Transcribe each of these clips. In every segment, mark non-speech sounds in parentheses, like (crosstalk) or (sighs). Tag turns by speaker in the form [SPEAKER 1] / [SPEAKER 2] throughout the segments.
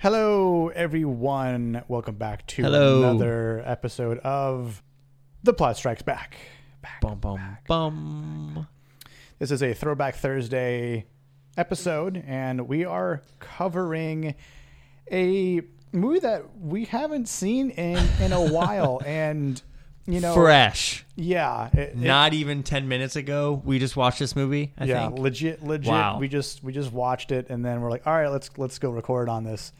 [SPEAKER 1] Hello, everyone. Welcome back to
[SPEAKER 2] Hello.
[SPEAKER 1] another episode of The Plot Strikes Back. Back.
[SPEAKER 2] Bum bum bum.
[SPEAKER 1] This is a Throwback Thursday episode, and we are covering a movie that we haven't seen in in a while. (laughs) And you know,
[SPEAKER 2] Fresh.
[SPEAKER 1] yeah, it- it-
[SPEAKER 2] Not even ten minutes ago, we just watched this movie. I
[SPEAKER 1] yeah,
[SPEAKER 2] think.
[SPEAKER 1] legit, legit.
[SPEAKER 2] Wow.
[SPEAKER 1] We just we just watched it, and then we're like, all right, let's let's go record on this.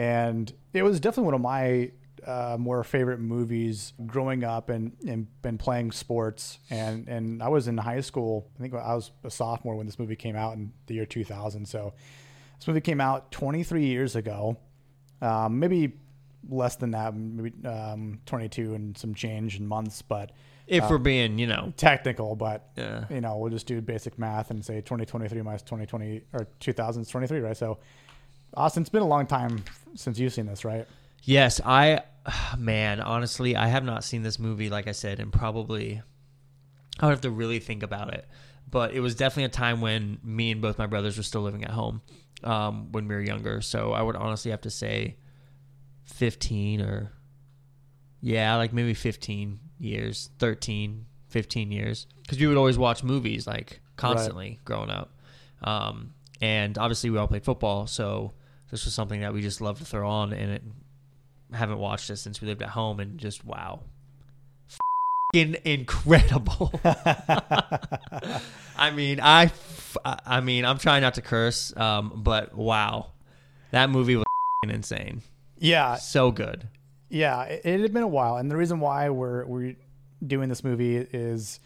[SPEAKER 1] And it was definitely one of my uh, more favorite movies growing up and and been playing sports. And and I was in high school. I think I was a sophomore when this movie came out in the year 2000. So this movie came out 23 years ago, um, maybe less than that, maybe um, 22 and some change in months, but
[SPEAKER 2] if we're being, you know,
[SPEAKER 1] technical. But
[SPEAKER 2] Yeah.
[SPEAKER 1] you know, we'll just do basic math and say 2023 minus 2020 or 2000 is 23, right? So, Austin, it's been a long time since you've seen this, right?
[SPEAKER 2] yes, I, (sighs) man, honestly, I have not seen this movie, like I said, and probably, I would have to really think about it. But it was definitely a time when me and both my brothers were still living at home um, when we were younger. So I would honestly have to say 15 or, yeah, like maybe 15 years, 13, 15 years. Because we would always watch movies like constantly growing up. Um, and obviously, we all played football. So this was something that we just loved to throw on. And it, haven't watched it since we lived at home. And just wow. F***ing incredible. (laughs) I mean, I, f- I mean, I'm trying not to curse, um, but wow, that movie was f***ing insane.
[SPEAKER 1] Yeah,
[SPEAKER 2] So good.
[SPEAKER 1] yeah. It, it had been a while, and the reason why we're we're doing this movie is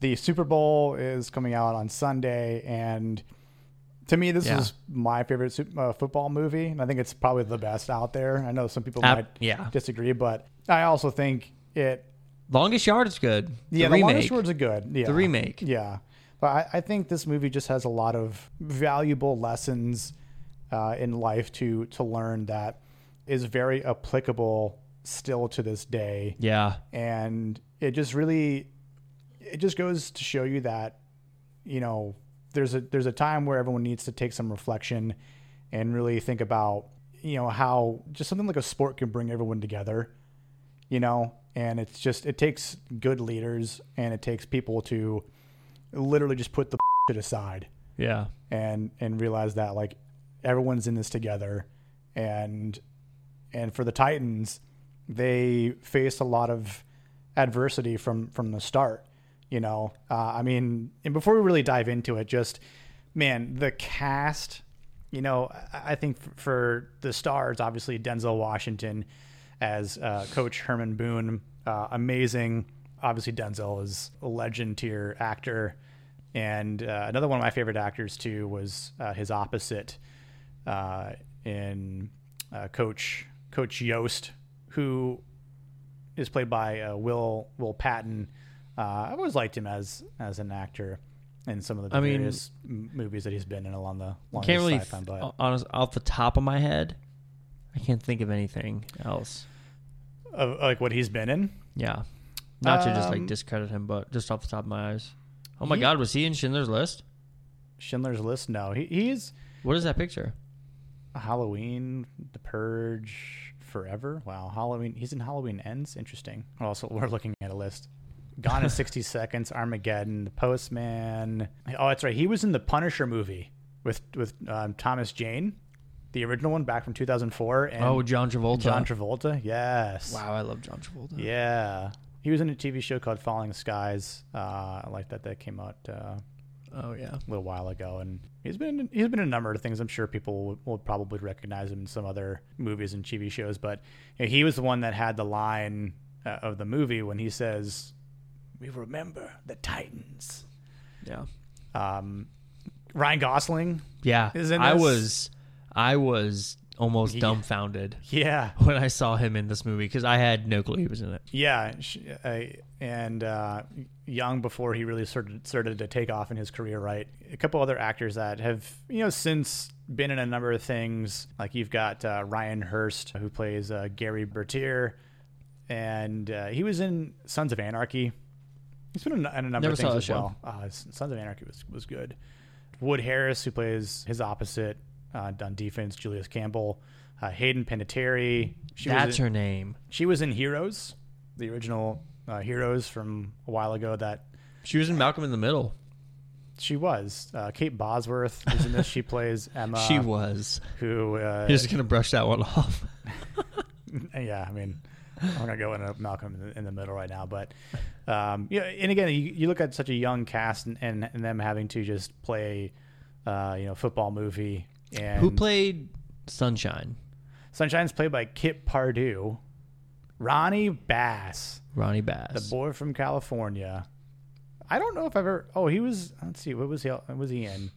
[SPEAKER 1] the Super Bowl is coming out on Sunday, and to me, this
[SPEAKER 2] Yeah.
[SPEAKER 1] is my favorite uh, football movie, and I think it's probably the best out there. I know some people
[SPEAKER 2] Ab-
[SPEAKER 1] might
[SPEAKER 2] yeah.
[SPEAKER 1] disagree, but I also think it
[SPEAKER 2] Longest Yard is good. The
[SPEAKER 1] yeah, the,
[SPEAKER 2] remake.
[SPEAKER 1] longest words are good. Yeah,
[SPEAKER 2] The remake.
[SPEAKER 1] Yeah, but I, I think this movie just has a lot of valuable lessons uh, in life to to learn that is very applicable still to this day,
[SPEAKER 2] Yeah.
[SPEAKER 1] and it just really it just goes to show you that you know there's a there's a time where everyone needs to take some reflection and really think about you know how just something like a sport can bring everyone together you know? And it's just it takes good leaders and it takes people to literally just put the (laughs) shit aside.
[SPEAKER 2] Yeah.
[SPEAKER 1] and and realize that like everyone's in this together. And and for the titans they faced a lot of adversity from from the start you know? Uh, i mean and before we really dive into it just man the cast you know i think for the stars obviously denzel washington as uh, coach herman boone uh, amazing. Obviously denzel is a legend tier actor. And uh, another one of my favorite actors too was uh, his opposite uh, in Coach Coach Yost, who is played by Will Will Patton. Uh, I always liked him as as an actor in some of the
[SPEAKER 2] I mean-
[SPEAKER 1] various m- movies that he's been in along the
[SPEAKER 2] Can't
[SPEAKER 1] his
[SPEAKER 2] really,
[SPEAKER 1] lifetime. But
[SPEAKER 2] honest, off the top of my head, I can't think of anything else.
[SPEAKER 1] of, like what he's been in.
[SPEAKER 2] Yeah. Not to just like
[SPEAKER 1] Um,
[SPEAKER 2] discredit him, but just off the top of my eyes. Oh my
[SPEAKER 1] He-
[SPEAKER 2] God, was he in Schindler's List?
[SPEAKER 1] Schindler's List. No, he, he's
[SPEAKER 2] What is that picture?
[SPEAKER 1] Halloween, The Purge, Forever. Wow, Halloween. He's in Halloween Ends. Interesting. Also, (laughs) we're looking at a list. Gone in 60 Seconds, Armageddon, The Postman. Oh, that's right. He was in the Punisher movie with with um, Thomas Jane, the original one back from 2004. And
[SPEAKER 2] oh, John Travolta.
[SPEAKER 1] John Travolta. Yes.
[SPEAKER 2] Wow, I love John Travolta.
[SPEAKER 1] Yeah. He was in a TV show called Falling Skies. Uh, I like that. That came out uh,
[SPEAKER 2] Oh yeah.
[SPEAKER 1] a little while ago, and he's been he's been in a number of things. I'm sure people will, will probably recognize him in some other movies and TV shows, but you know, he was the one that had the line uh, of the movie when he says, "We remember the Titans."
[SPEAKER 2] Yeah.
[SPEAKER 1] Um, Ryan Gosling,
[SPEAKER 2] Yeah.
[SPEAKER 1] Is in
[SPEAKER 2] I
[SPEAKER 1] this?
[SPEAKER 2] was I was almost
[SPEAKER 1] Yeah.
[SPEAKER 2] dumbfounded
[SPEAKER 1] yeah,
[SPEAKER 2] when I saw him in this movie because I had no clue he was in it.
[SPEAKER 1] yeah, sh- uh, and uh, young before he really started started to take off in his career. Right, a couple other actors that have you know since been in a number of things. Like you've got uh, Ryan Hurst who plays uh, Gary Bertier, and uh, he was in Sons of Anarchy. He's been in, in a number
[SPEAKER 2] Never
[SPEAKER 1] of
[SPEAKER 2] saw
[SPEAKER 1] things
[SPEAKER 2] the
[SPEAKER 1] as
[SPEAKER 2] show.
[SPEAKER 1] well. Uh, Sons of Anarchy was was good. Wood Harris, who plays his opposite, uh, on defense. Julius Campbell, uh, Hayden Panettiere. She
[SPEAKER 2] That's
[SPEAKER 1] was in,
[SPEAKER 2] her name.
[SPEAKER 1] She was in Heroes, the original uh, Heroes from a while ago. That
[SPEAKER 2] She was in Malcolm in the Middle.
[SPEAKER 1] she was. Uh, Kate Bosworth is in this. she plays (laughs) Emma.
[SPEAKER 2] she was.
[SPEAKER 1] who. Uh,
[SPEAKER 2] You're just gonna brush that one off. (laughs)
[SPEAKER 1] yeah, I mean, I'm gonna go into Malcolm in the, in the middle right now, but um, yeah, and again, you, you look at such a young cast and, and, and them having to just play, uh, you know, football movie. And
[SPEAKER 2] Who played Sunshine?
[SPEAKER 1] Sunshine's played by Kip Pardue, Ronnie Bass,
[SPEAKER 2] Ronnie Bass, the
[SPEAKER 1] boy from California. I don't know if I've ever. Oh, he was. Let's see. What was he? What was he in?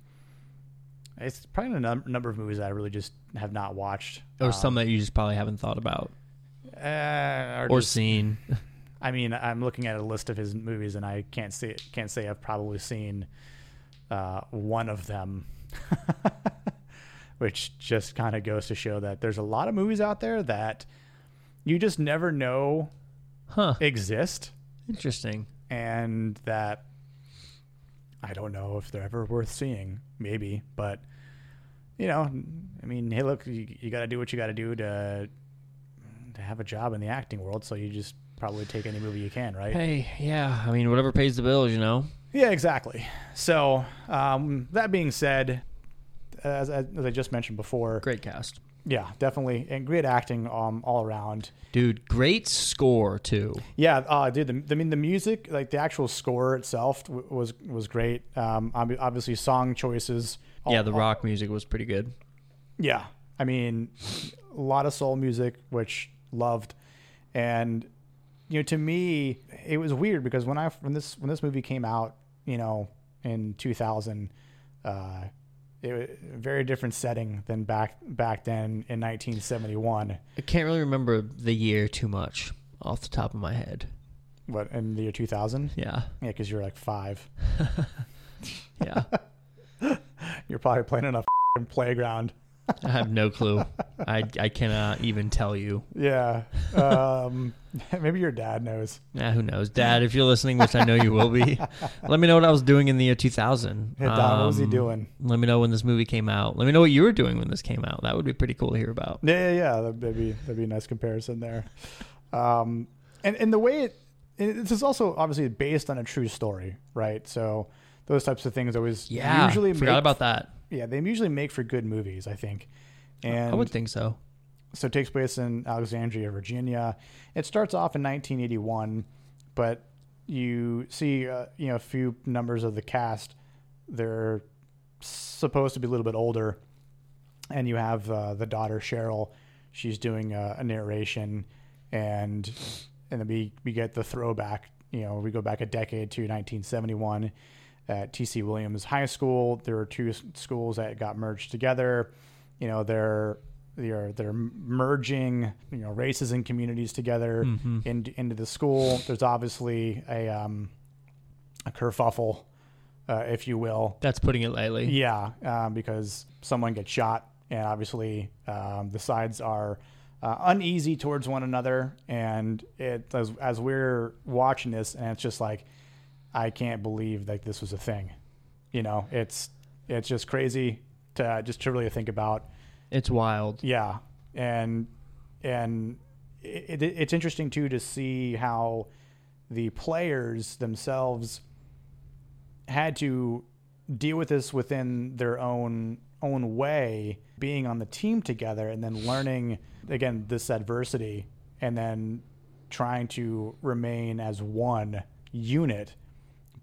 [SPEAKER 1] It's probably a num- number of movies that I really just have not watched.
[SPEAKER 2] or
[SPEAKER 1] Um,
[SPEAKER 2] some that you just probably haven't thought about
[SPEAKER 1] uh,
[SPEAKER 2] or
[SPEAKER 1] just-
[SPEAKER 2] seen. (laughs)
[SPEAKER 1] I mean, I'm looking at a list of his movies, and I can't say can't say I've probably seen uh, one of them, (laughs) which just kind of goes to show that there's a lot of movies out there that you just never know
[SPEAKER 2] Huh.
[SPEAKER 1] exist,
[SPEAKER 2] Interesting.
[SPEAKER 1] and that I don't know if they're ever worth seeing. Maybe, but you know, I mean, hey, look, you, you got to do what you got to do to to have a job in the acting world. So you just probably take any movie you can, right?
[SPEAKER 2] Hey, yeah. I mean, whatever pays the bills, you know.
[SPEAKER 1] Yeah, exactly. So, um, that being said, as, as I just mentioned before,
[SPEAKER 2] Great cast.
[SPEAKER 1] yeah, definitely, and great acting um, all around.
[SPEAKER 2] Dude, great score too.
[SPEAKER 1] Yeah, uh, dude, the, I mean, the music, like the actual score itself, w- was was great. Um, obviously, song choices. all-
[SPEAKER 2] yeah, the
[SPEAKER 1] all-
[SPEAKER 2] rock music was pretty good.
[SPEAKER 1] Yeah, I mean, a lot of soul music, which loved, and you know, to me, it was weird because when I when this when this movie came out, you know, in 2000, uh, it was a very different setting than back back then in 1971.
[SPEAKER 2] I can't really remember the year too much off the top of my head.
[SPEAKER 1] What in the year 2000?
[SPEAKER 2] Yeah.
[SPEAKER 1] Yeah, because you're like five. (laughs)
[SPEAKER 2] Yeah. (laughs)
[SPEAKER 1] You're probably playing on a (laughs) playground.
[SPEAKER 2] I have no clue. I, I cannot even tell you.
[SPEAKER 1] Yeah. Um, (laughs) maybe your dad knows.
[SPEAKER 2] Yeah, who knows? Dad, if you're listening, which I know you will be, (laughs) let me know what I was doing in the year 2000.
[SPEAKER 1] Hey, Don, what was he
[SPEAKER 2] Um,
[SPEAKER 1] doing?
[SPEAKER 2] Let me know when this movie came out. Let me know what you were doing when this came out. That would be pretty cool to hear about.
[SPEAKER 1] Yeah, yeah, yeah. That'd be that'd be a nice comparison there. Um, and and the way it, it this is also obviously based on a true story, right? So those types of things always
[SPEAKER 2] Yeah.
[SPEAKER 1] usually
[SPEAKER 2] forgot
[SPEAKER 1] make,
[SPEAKER 2] about that.
[SPEAKER 1] Yeah they usually make for good movies, I think. And
[SPEAKER 2] I would think so.
[SPEAKER 1] so it takes place in Alexandria, Virginia. It starts off in 1981, but you see, uh, you know, a few numbers of the cast. They're supposed to be a little bit older, and you have uh, the daughter Cheryl. She's doing a, a narration, and and then we we get the throwback. You know, we go back a decade to 1971 at TC Williams High School. There were two schools that got merged together. You know, they're they're they're merging you know races and communities together
[SPEAKER 2] Mm-hmm.
[SPEAKER 1] into into the school. There's obviously a um, a kerfuffle, uh, if you will,
[SPEAKER 2] That's putting it lightly.
[SPEAKER 1] yeah, um, because someone gets shot, and obviously um, the sides are uh, uneasy towards one another. And it as as we're watching this, and it's just like, I can't believe like this was a thing. You know, it's it's just crazy to just to really think about.
[SPEAKER 2] It's wild.
[SPEAKER 1] Yeah, and and it, it, it's interesting too to see how the players themselves had to deal with this within their own own way, being on the team together, and then learning again this adversity, and then trying to remain as one unit.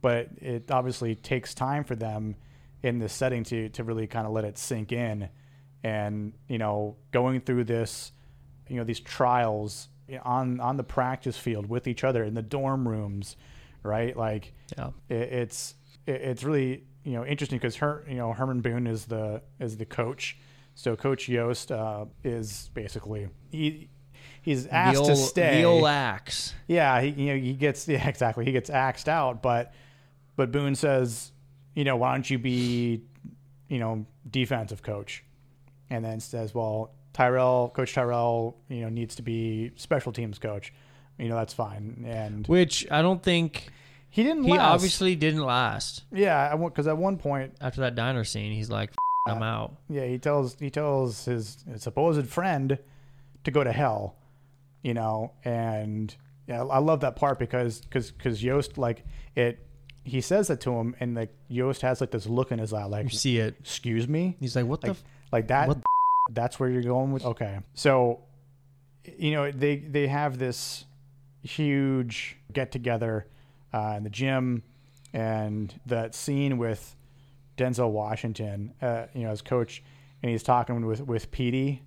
[SPEAKER 1] But it obviously takes time for them in this setting to to really kind of let it sink in and you know going through this you know these trials on on the practice field with each other in the dorm rooms right like
[SPEAKER 2] Yeah.
[SPEAKER 1] it, it's it, it's really you know interesting because her you know Herman Boone is the is the coach so coach Yost uh, is basically he he's asked
[SPEAKER 2] the
[SPEAKER 1] to stay
[SPEAKER 2] The old axe.
[SPEAKER 1] yeah, he, you know, he gets (laughs) yeah, exactly. He gets axed out, but but Boone says, you know, why don't you be, you know, defensive coach? And then says, well, Tyrell, Coach Tyrell, you know, needs to be special teams coach. You know, that's fine. And
[SPEAKER 2] Which I don't think
[SPEAKER 1] he didn't.
[SPEAKER 2] he
[SPEAKER 1] last.
[SPEAKER 2] obviously didn't last.
[SPEAKER 1] yeah, because at one point,
[SPEAKER 2] After that diner scene, he's like, I'm uh, out.
[SPEAKER 1] Yeah, he tells he tells his, his supposed friend to go to hell, you know, and yeah, I love that part because because because Yost like it. He says that to him, and like Yost has like this look in his eye, like
[SPEAKER 2] You see it.
[SPEAKER 1] "Excuse me,"
[SPEAKER 2] He's like, what the?
[SPEAKER 1] like
[SPEAKER 2] F-?
[SPEAKER 1] like that.
[SPEAKER 2] what (laughs)
[SPEAKER 1] That's where you're going with. Okay, so you know they they have this huge get together uh, in the gym, and that scene with Denzel Washington, uh, you know, as coach, and he's talking with with Petey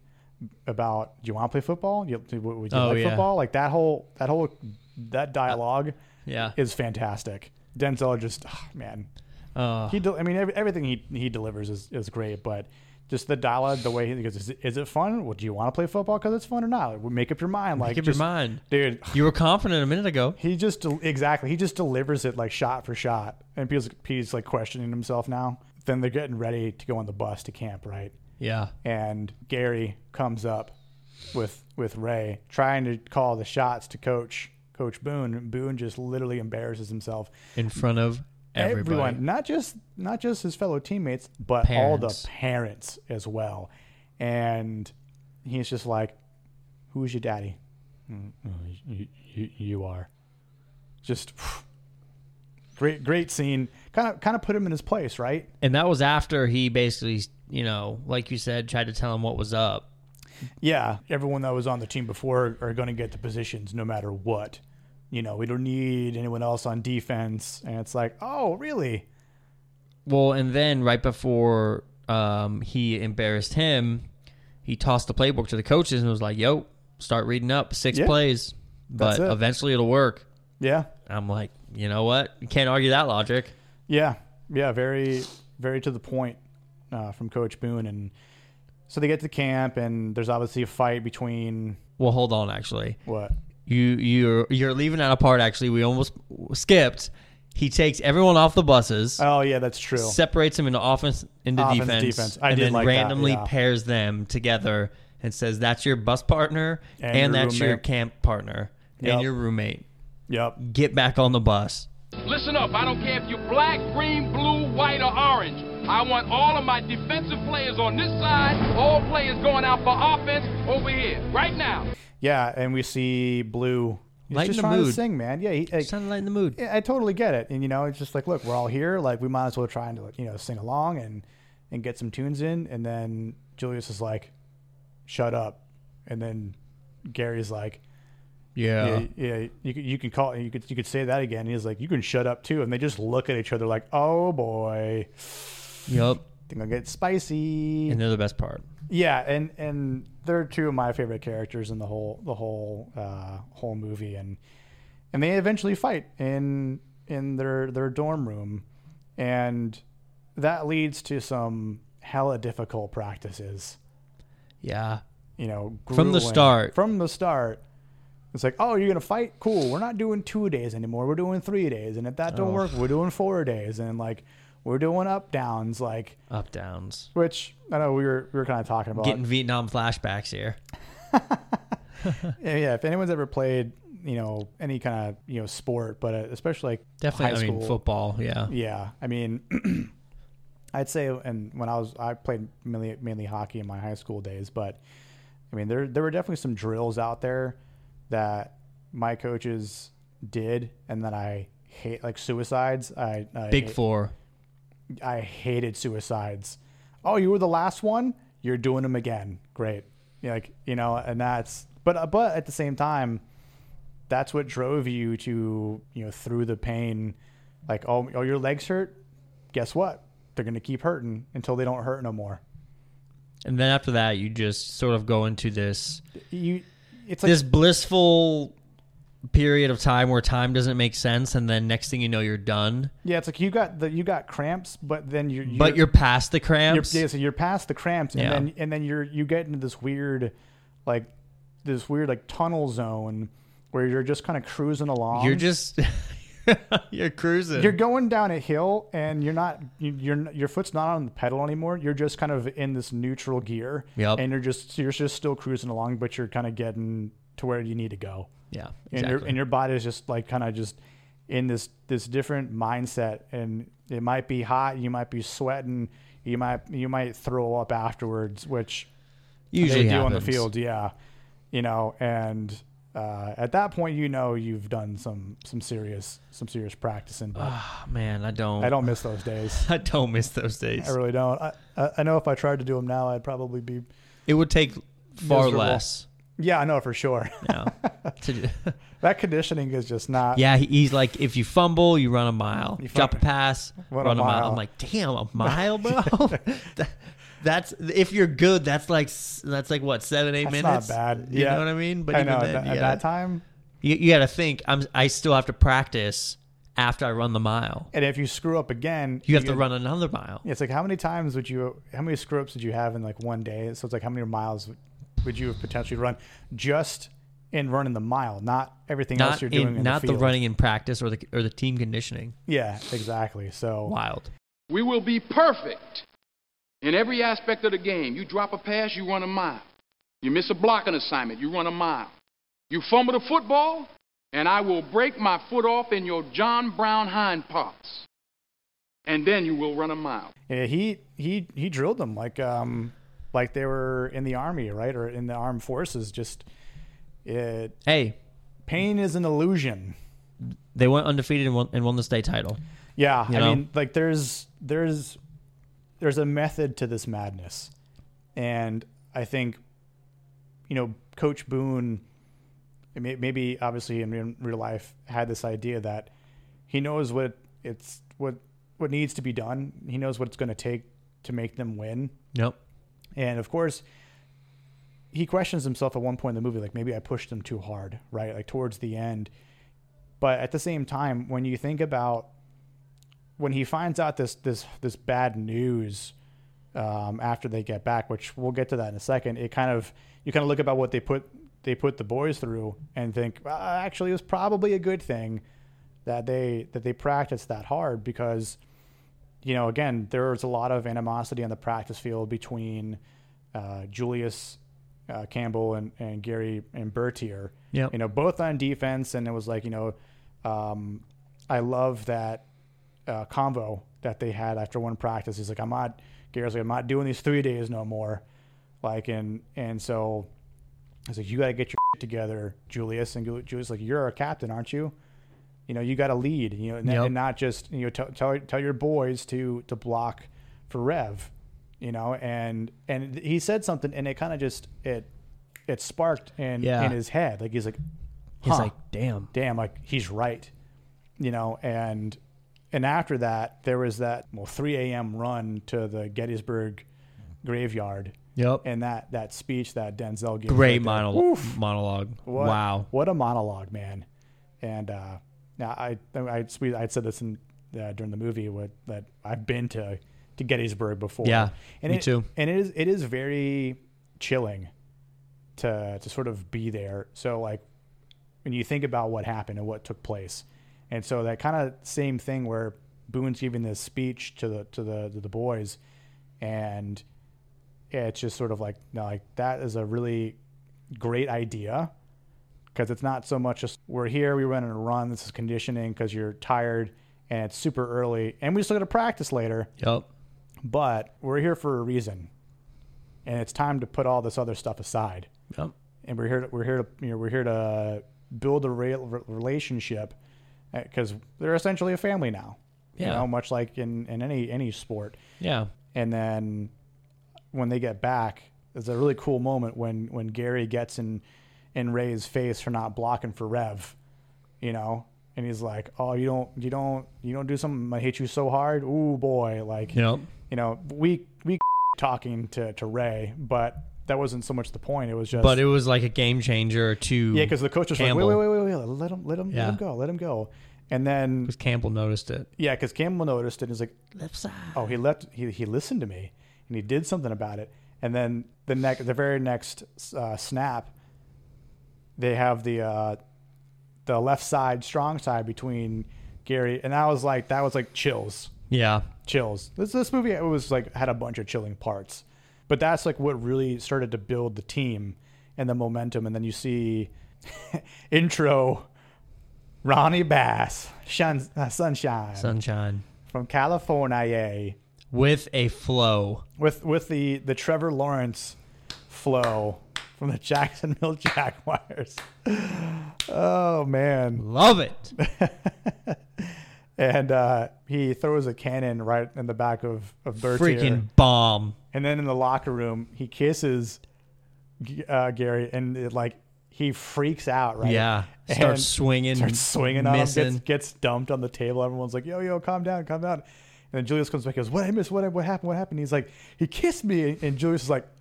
[SPEAKER 1] about, do you want to play football? You, would you
[SPEAKER 2] Oh,
[SPEAKER 1] like
[SPEAKER 2] yeah.
[SPEAKER 1] football? Like that whole that whole that dialogue
[SPEAKER 2] Yeah.
[SPEAKER 1] is fantastic. Denzel just oh, man,
[SPEAKER 2] Uh,
[SPEAKER 1] he. del I mean, every, everything he he delivers is, is great, but just the dialogue, the way he goes, is, it- is it fun? Well, do you want to play football because it's fun or not? Like, make up your mind. Like,
[SPEAKER 2] Make up
[SPEAKER 1] just,
[SPEAKER 2] your mind.
[SPEAKER 1] dude.
[SPEAKER 2] You were confident a minute ago. (laughs)
[SPEAKER 1] He just exactly. He just delivers it like shot for shot, and Pete's, Pete's like questioning himself now. Then they're getting ready to go on the bus to camp, right?
[SPEAKER 2] Yeah.
[SPEAKER 1] And Gary comes up with with Ray, trying to call the shots to Coach Coach Boone. Boone just literally embarrasses himself.
[SPEAKER 2] In front of everybody.
[SPEAKER 1] Everyone, not just not just his fellow teammates, but all the
[SPEAKER 2] Parents.
[SPEAKER 1] parents as well. And he's just like, "Who's your daddy?" "Mm, oh, you, you, you are. Just (sighs) great, great scene. Kind of, kind of put him in his place, right?
[SPEAKER 2] And that was after he basically, you know, like you said, tried to tell him what was up.
[SPEAKER 1] Yeah, everyone that was on the team before are going to get the positions no matter what. You know, we don't need anyone else on defense. And it's like, oh, really?
[SPEAKER 2] Well, and then right before um, he embarrassed him, he tossed the playbook to the coaches and was like, "Yo, start reading up six
[SPEAKER 1] Yeah.
[SPEAKER 2] plays, but
[SPEAKER 1] it.
[SPEAKER 2] eventually it'll work."
[SPEAKER 1] Yeah,
[SPEAKER 2] I'm like, you know what? You can't argue that logic.
[SPEAKER 1] yeah, yeah. Very, very to the point uh, from Coach Boone. And so they get to camp, and there's obviously a fight between
[SPEAKER 2] Well, hold on. Actually,
[SPEAKER 1] what?
[SPEAKER 2] You you're you're leaving out a part. Actually, we almost skipped. He takes everyone off the buses.
[SPEAKER 1] Oh, yeah, that's true.
[SPEAKER 2] separates them into offense into
[SPEAKER 1] Offense,
[SPEAKER 2] defense,
[SPEAKER 1] defense. I
[SPEAKER 2] and
[SPEAKER 1] did
[SPEAKER 2] then
[SPEAKER 1] like that,
[SPEAKER 2] randomly
[SPEAKER 1] yeah.
[SPEAKER 2] pairs them together and says that's your bus partner
[SPEAKER 1] And
[SPEAKER 2] and,
[SPEAKER 1] your
[SPEAKER 2] that's your camp partner
[SPEAKER 1] Yep.
[SPEAKER 2] and your roommate.
[SPEAKER 1] Yep.
[SPEAKER 2] Get back on the bus.
[SPEAKER 3] Listen up, I don't care if you're black, green, blue, white, or orange. I want all of my defensive players on this side, all players going out for offense over here, right now.
[SPEAKER 1] Yeah, and we see Blue. He's
[SPEAKER 2] Lighten
[SPEAKER 1] just
[SPEAKER 2] the
[SPEAKER 1] trying to sing, man. Yeah, he, like,
[SPEAKER 2] Just trying to lighten the mood.
[SPEAKER 1] Yeah, I totally get it. And you know, it's just like, look, we're all here. Like, we might as well try and like you know sing along and and get some tunes in. And then Julius is like, "Shut up," and then Gary's like,
[SPEAKER 2] Yeah.
[SPEAKER 1] "Yeah, yeah, you could you can call you could you could say that again." And he's like, "You can shut up too." And they just look at each other like, "Oh boy,
[SPEAKER 2] Yep.
[SPEAKER 1] Think I'll get spicy."
[SPEAKER 2] And they're the best part.
[SPEAKER 1] Yeah, and and they're two of my favorite characters in the whole the whole uh, whole movie, and and they eventually fight in in their their dorm room, and that leads to some hella difficult practices.
[SPEAKER 2] Yeah.
[SPEAKER 1] You know,
[SPEAKER 2] From the start.
[SPEAKER 1] From the start. It's like, oh, you're gonna fight? Cool. We're not doing two days anymore. We're doing three days, and if that don't
[SPEAKER 2] Oh.
[SPEAKER 1] work, we're doing four days, and like we're doing up downs, like
[SPEAKER 2] Up downs.
[SPEAKER 1] which I know we were we were kind of talking about.
[SPEAKER 2] Getting Vietnam flashbacks here. (laughs)
[SPEAKER 1] Yeah. If anyone's ever played, you know, any kind of you know sport, but uh, especially like
[SPEAKER 2] Definitely.
[SPEAKER 1] high
[SPEAKER 2] I mean,
[SPEAKER 1] school,
[SPEAKER 2] football. Yeah.
[SPEAKER 1] Yeah, I mean, (clears throat) I'd say, and when I was, I played mainly mainly hockey in my high school days, but I mean, there there were definitely some drills out there that my coaches did, and that I hate, like suicides. I, I
[SPEAKER 2] Big
[SPEAKER 1] hate-
[SPEAKER 2] four.
[SPEAKER 1] I hated suicides. Oh, you were the last one. You're doing them again. Great. Yeah, like you know, and that's but uh, but at the same time, that's what drove you to you know through the pain. Like oh, oh your legs hurt. Guess what? They're gonna keep hurting until they don't hurt no more.
[SPEAKER 2] And then after that, you just sort of go into this
[SPEAKER 1] You, it's like
[SPEAKER 2] this blissful period of time where time doesn't make sense, and then next thing you know, you're done.
[SPEAKER 1] yeah, it's like you got the you got cramps, but then you're,
[SPEAKER 2] but you're past the
[SPEAKER 1] you're,
[SPEAKER 2] cramps.
[SPEAKER 1] yeah, so you're past the cramps, and
[SPEAKER 2] Yeah.
[SPEAKER 1] then and then you're you get into this weird, like this weird like tunnel zone where you're just kind of cruising along.
[SPEAKER 2] You're just (laughs) you're cruising.
[SPEAKER 1] you're going down a hill and you're not you, you're your foot's not on the pedal anymore. You're just kind of in this neutral gear,
[SPEAKER 2] Yep.
[SPEAKER 1] and you're just you're just still cruising along, but you're kind of getting to where you need to go.
[SPEAKER 2] yeah,
[SPEAKER 1] and your and your body is just like kind of just in this this different mindset and it might be hot you might be sweating you might you might throw up afterwards, which
[SPEAKER 2] Usually
[SPEAKER 1] do on the field. Yeah, you know, and uh, at that point, you know, you've done some some serious some serious practicing. But
[SPEAKER 2] Ah, man, I don't.
[SPEAKER 1] I don't miss those days. (laughs)
[SPEAKER 2] I don't miss those days.
[SPEAKER 1] I really don't. I, I I know if I tried to do them now, I'd probably be.
[SPEAKER 2] It would take far
[SPEAKER 1] Miserable.
[SPEAKER 2] less.
[SPEAKER 1] Yeah, I know for sure. (laughs)
[SPEAKER 2] Yeah. (laughs)
[SPEAKER 1] that conditioning is just not.
[SPEAKER 2] yeah, he- he's like, if you fumble, you run a mile.
[SPEAKER 1] You
[SPEAKER 2] Drop a pass,
[SPEAKER 1] Run a
[SPEAKER 2] a mile.
[SPEAKER 1] mile.
[SPEAKER 2] I'm like, damn, a (laughs) mile, bro. That's if you're good. That's like that's like what seven, eight
[SPEAKER 1] That's
[SPEAKER 2] minutes.
[SPEAKER 1] not bad.
[SPEAKER 2] You
[SPEAKER 1] Yeah.
[SPEAKER 2] know what I mean? But
[SPEAKER 1] I
[SPEAKER 2] even
[SPEAKER 1] know
[SPEAKER 2] then,
[SPEAKER 1] at,
[SPEAKER 2] you gotta-
[SPEAKER 1] that time.
[SPEAKER 2] you, you got to think. I'm. I still have to practice after I run the mile.
[SPEAKER 1] And if you screw up again,
[SPEAKER 2] You have to run another mile.
[SPEAKER 1] It's like how many times would you? How many screw ups did you have in like one day? So it's like how many miles would- would you have potentially run just in running the mile, not everything else you're doing
[SPEAKER 2] in,
[SPEAKER 1] in
[SPEAKER 2] not
[SPEAKER 1] the,
[SPEAKER 2] the, running in practice or the or the team conditioning.
[SPEAKER 1] Yeah, exactly. So
[SPEAKER 2] Wild.
[SPEAKER 3] We will be perfect in every aspect of the game. You drop a pass, you run a mile. You miss a blocking assignment, you run a mile. You fumble the football, and I will break my foot off in your John Brown hind parts. And then you will run a mile.
[SPEAKER 1] yeah, he he he drilled them like um like they were in the army, right, or in the armed forces. Just it
[SPEAKER 2] Hey,
[SPEAKER 1] pain is an illusion.
[SPEAKER 2] they went undefeated and won, and won the state title.
[SPEAKER 1] Yeah,
[SPEAKER 2] You
[SPEAKER 1] I
[SPEAKER 2] know?
[SPEAKER 1] mean, like there's there's there's a method to this madness, and I think you know Coach Boone, maybe obviously in real- life, had this idea that he knows what it's what what needs to be done. He knows what it's going to take to make them win,
[SPEAKER 2] Yep.
[SPEAKER 1] And of course. He questions himself at one point in the movie, like maybe I pushed him too hard, right? Like towards the end. But at the same time, when you think about when he finds out this this this bad news um, after they get back, which we'll get to that in a second, it kind of you kind of look about what they put they put the boys through and think uh, actually it was probably a good thing that they that they practiced that hard because you know again there was a lot of animosity on the practice field between uh, Julius uh, Campbell and, and Gary and Bertier
[SPEAKER 2] Yep.
[SPEAKER 1] you know, both on defense, and it was like, you know, um, I love that uh, convo that they had after one practice. He's like, I'm not, Gary's like, I'm not doing these three days no more. Like, and and so I was like, you got to get your shit together, Julius. And Ju- Julius like, you're a captain, aren't you? You know, you got to lead. You know, and,
[SPEAKER 2] Yep.
[SPEAKER 1] and not just you know tell, tell tell your boys to to block for Rev. You know, and and he said something, and it kind of just it it sparked in
[SPEAKER 2] Yeah.
[SPEAKER 1] in his head. Like he's like,
[SPEAKER 2] He's like, damn.
[SPEAKER 1] damn, like he's right, you know. And and after that, there was that well 3 a.m. run to the Gettysburg graveyard,
[SPEAKER 2] Yep.
[SPEAKER 1] and that that speech that Denzel gave.
[SPEAKER 2] Great
[SPEAKER 1] right
[SPEAKER 2] monologue.
[SPEAKER 1] What,
[SPEAKER 2] Wow.
[SPEAKER 1] what a monologue, man! And uh, now I I I said this in uh, during the movie what that I've been to to Gettysburg before.
[SPEAKER 2] Yeah,
[SPEAKER 1] and
[SPEAKER 2] me
[SPEAKER 1] it,
[SPEAKER 2] too.
[SPEAKER 1] And it is it is very chilling to to sort of be there. So like when you think about what happened and what took place, and so that kind of same thing where Boone's giving this speech to the to the to the boys, and it's just sort of like no, like that is a really great idea because it's not so much just we're here, we run a run, this is conditioning because you're tired and it's super early, and we still got to practice later,
[SPEAKER 2] Yep.
[SPEAKER 1] But we're here for a reason, and it's time to put all this other stuff aside
[SPEAKER 2] Yep.
[SPEAKER 1] and we're here to, we're here to you know we're here to build a re- relationship eh, because they're essentially a family now you
[SPEAKER 2] Yeah.
[SPEAKER 1] know much like in, in any any sport
[SPEAKER 2] Yeah.
[SPEAKER 1] and then when they get back there's a really cool moment when when Gary gets in in Ray's face for not blocking for Rev you know and he's like oh you don't you don't you don't do something I hate you so hard ooh boy like
[SPEAKER 2] Yep.
[SPEAKER 1] you know we we (laughs) talking to to Ray but that wasn't so much the point it was just
[SPEAKER 2] But it was like a game changer to
[SPEAKER 1] yeah, because the coach was
[SPEAKER 2] Campbell.
[SPEAKER 1] like, wait, wait, wait, wait, wait, let him, let him,
[SPEAKER 2] Yeah.
[SPEAKER 1] let him go, let him go. And then,
[SPEAKER 2] because Campbell noticed it.
[SPEAKER 1] yeah, because Campbell noticed it. and He's like,
[SPEAKER 2] Left side.
[SPEAKER 1] oh, he left, he, he listened to me, and he did something about it. And then the next, the very next uh, snap, they have the uh, the left side, strong side between Gary, and that was like that was like chills,
[SPEAKER 2] Yeah.
[SPEAKER 1] chills. This this movie it was like had a bunch of chilling parts, but that's like what really started to build the team and the momentum. And then you see (laughs) intro Ronnie Bass, Shun, uh, Sunshine
[SPEAKER 2] Sunshine.
[SPEAKER 1] from California.
[SPEAKER 2] with a flow.
[SPEAKER 1] with with the the Trevor Lawrence flow from the Jacksonville (laughs) Jaguars. Oh man.
[SPEAKER 2] Love it. (laughs)
[SPEAKER 1] And uh, he throws a cannon right in the back of of Bertier.
[SPEAKER 2] Freaking bomb.
[SPEAKER 1] And then in the locker room, he kisses uh, Gary, and it, like he freaks out, right?
[SPEAKER 2] Yeah.
[SPEAKER 1] And
[SPEAKER 2] Starts swinging.
[SPEAKER 1] starts swinging on him,
[SPEAKER 2] missing.
[SPEAKER 1] gets, gets dumped on the table. Everyone's like, "Yo, yo, calm down, calm down." And then Julius comes back, and goes, "What I missed? What what happened? What happened?" He's like, "He kissed me," and Julius is like, "Wh-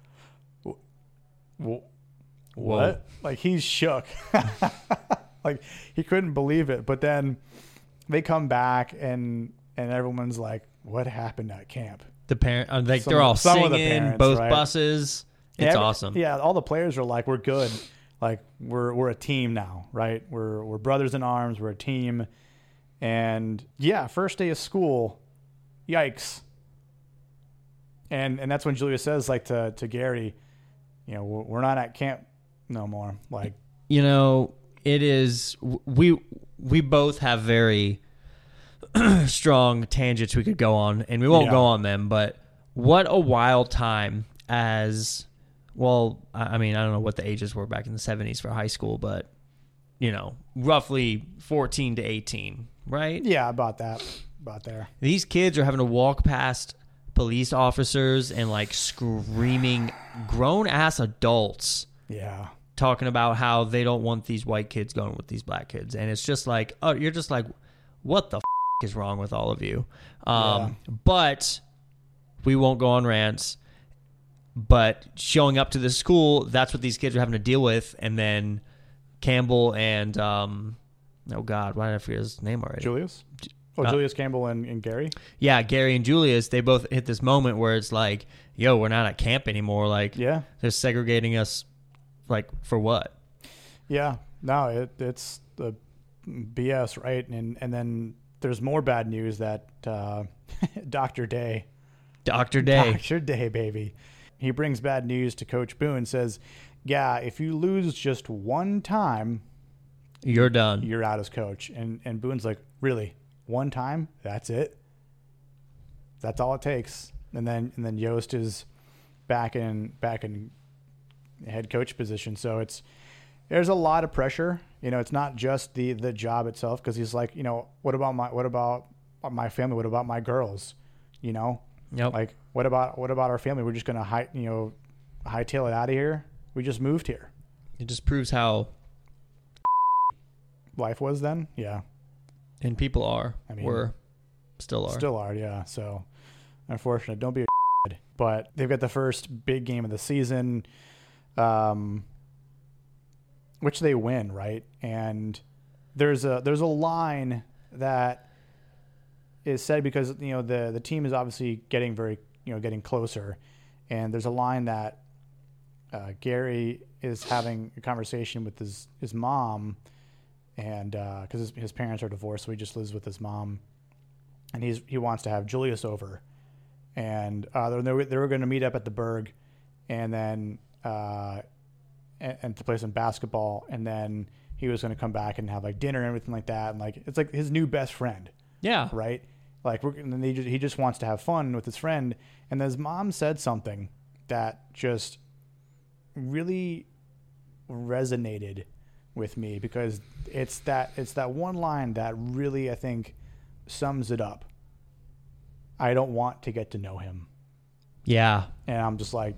[SPEAKER 1] wh- "What?" Like he's shook, (laughs) like he couldn't believe it. But then they come back, and and everyone's like, "What happened at camp?"
[SPEAKER 2] The parent, uh, like
[SPEAKER 1] Some
[SPEAKER 2] they're all
[SPEAKER 1] of the
[SPEAKER 2] singing,
[SPEAKER 1] parents,
[SPEAKER 2] both
[SPEAKER 1] right?
[SPEAKER 2] buses. It's awesome.
[SPEAKER 1] Yeah, all the players are like, we're good. Like we're we're a team now, right? We're we're brothers in arms. We're a team. And yeah, first day of school, yikes. And and that's when Julia says like to to Gary, you know, we're not at camp no more. Like
[SPEAKER 2] you know, it is we we both have very (clears throat) strong tangents we could go on, and we won't
[SPEAKER 1] Yeah.
[SPEAKER 2] go on them. But what a wild time as well. I I mean, I don't know what the ages were back in the seventies for high school, but you know, roughly fourteen to eighteen, right?
[SPEAKER 1] yeah, about that, about there.
[SPEAKER 2] These kids are having to walk past police officers and like screaming grown ass adults
[SPEAKER 1] Yeah,
[SPEAKER 2] talking about how they don't want these white kids going with these black kids. And it's just like oh you're just like what the f- is wrong with all of you? Um, but we won't go on rants. But showing up to the school that's what these kids are having to deal with. And then campbell and um, oh god why did i forget his name already?
[SPEAKER 1] Julius. Oh,
[SPEAKER 2] Uh,
[SPEAKER 1] Julius Campbell and, and Gary.
[SPEAKER 2] yeah gary and julius they both hit this moment where it's like yo we're not at camp anymore like
[SPEAKER 1] Yeah,
[SPEAKER 2] they're segregating us like for what
[SPEAKER 1] Yeah, no, it, it's the BS, right? And and then there's more bad news that uh, (laughs) Doctor Day,
[SPEAKER 2] dr day
[SPEAKER 1] Doctor Day, baby, he brings bad news to Coach Boone. Says, yeah, if you lose just one time,
[SPEAKER 2] you're done
[SPEAKER 1] you're out as coach. And and Boone's like, really, one time? That's it. That's all it takes. And then and then Yost is back in back in head coach position. So it's there's a lot of pressure. You know, it's not just the the job itself because he's like, you know, what about my what about my family? What about my girls? You know,
[SPEAKER 2] Yep.
[SPEAKER 1] like what about what about our family? We're just gonna high you know hightail it out of here. We just moved here.
[SPEAKER 2] It just proves how
[SPEAKER 1] Life was then, yeah.
[SPEAKER 2] And people are.
[SPEAKER 1] I mean,
[SPEAKER 2] were still are.
[SPEAKER 1] Still are, yeah. So unfortunate. Don't be a but they've got the first big game of the season, um, which they win, right? And there's a there's a line that is said because you know the the team is obviously getting very you know getting closer, and there's a line that uh, Gary is having a conversation with his his mom, and because his, his parents are divorced, so he just lives with his mom. And he's he wants to have Julius over, and uh, they were, they were going to meet up at the Berg, and then uh, and, and to play some basketball, and then he was going to come back and have like dinner and everything like that, and like it's like his new best friend,
[SPEAKER 2] Yeah.
[SPEAKER 1] right? Like we're, and then he just, he just wants to have fun with his friend, and then his mom said something that just really resonated with me because it's that it's that one line that really I think sums it up. I don't want to get to know him.
[SPEAKER 2] Yeah.
[SPEAKER 1] And I'm just like,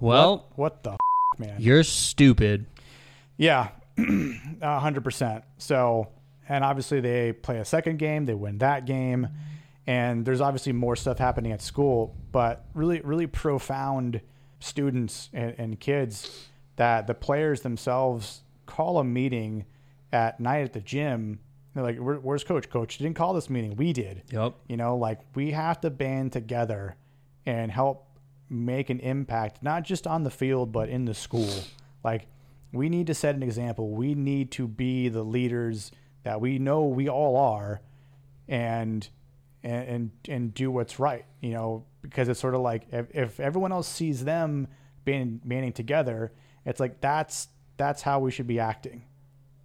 [SPEAKER 2] Well,
[SPEAKER 1] what, what the f- man?
[SPEAKER 2] you're stupid.
[SPEAKER 1] Yeah, (clears throat) a hundred percent. So, and obviously they play a second game, they win that game, and there's obviously more stuff happening at school, but really, really profound students and, and kids that the players themselves call a meeting at night at the gym. They're like, Where, "Where's coach? Coach didn't call this meeting. We did."
[SPEAKER 2] Yep.
[SPEAKER 1] You know, like we have to band together and help make an impact, not just on the field, but in the school. Like we need to set an example. We need to be the leaders that we know we all are and and and, and do what's right, you know, because it's sort of like if, if everyone else sees them band, banding together, it's like that's that's how we should be acting.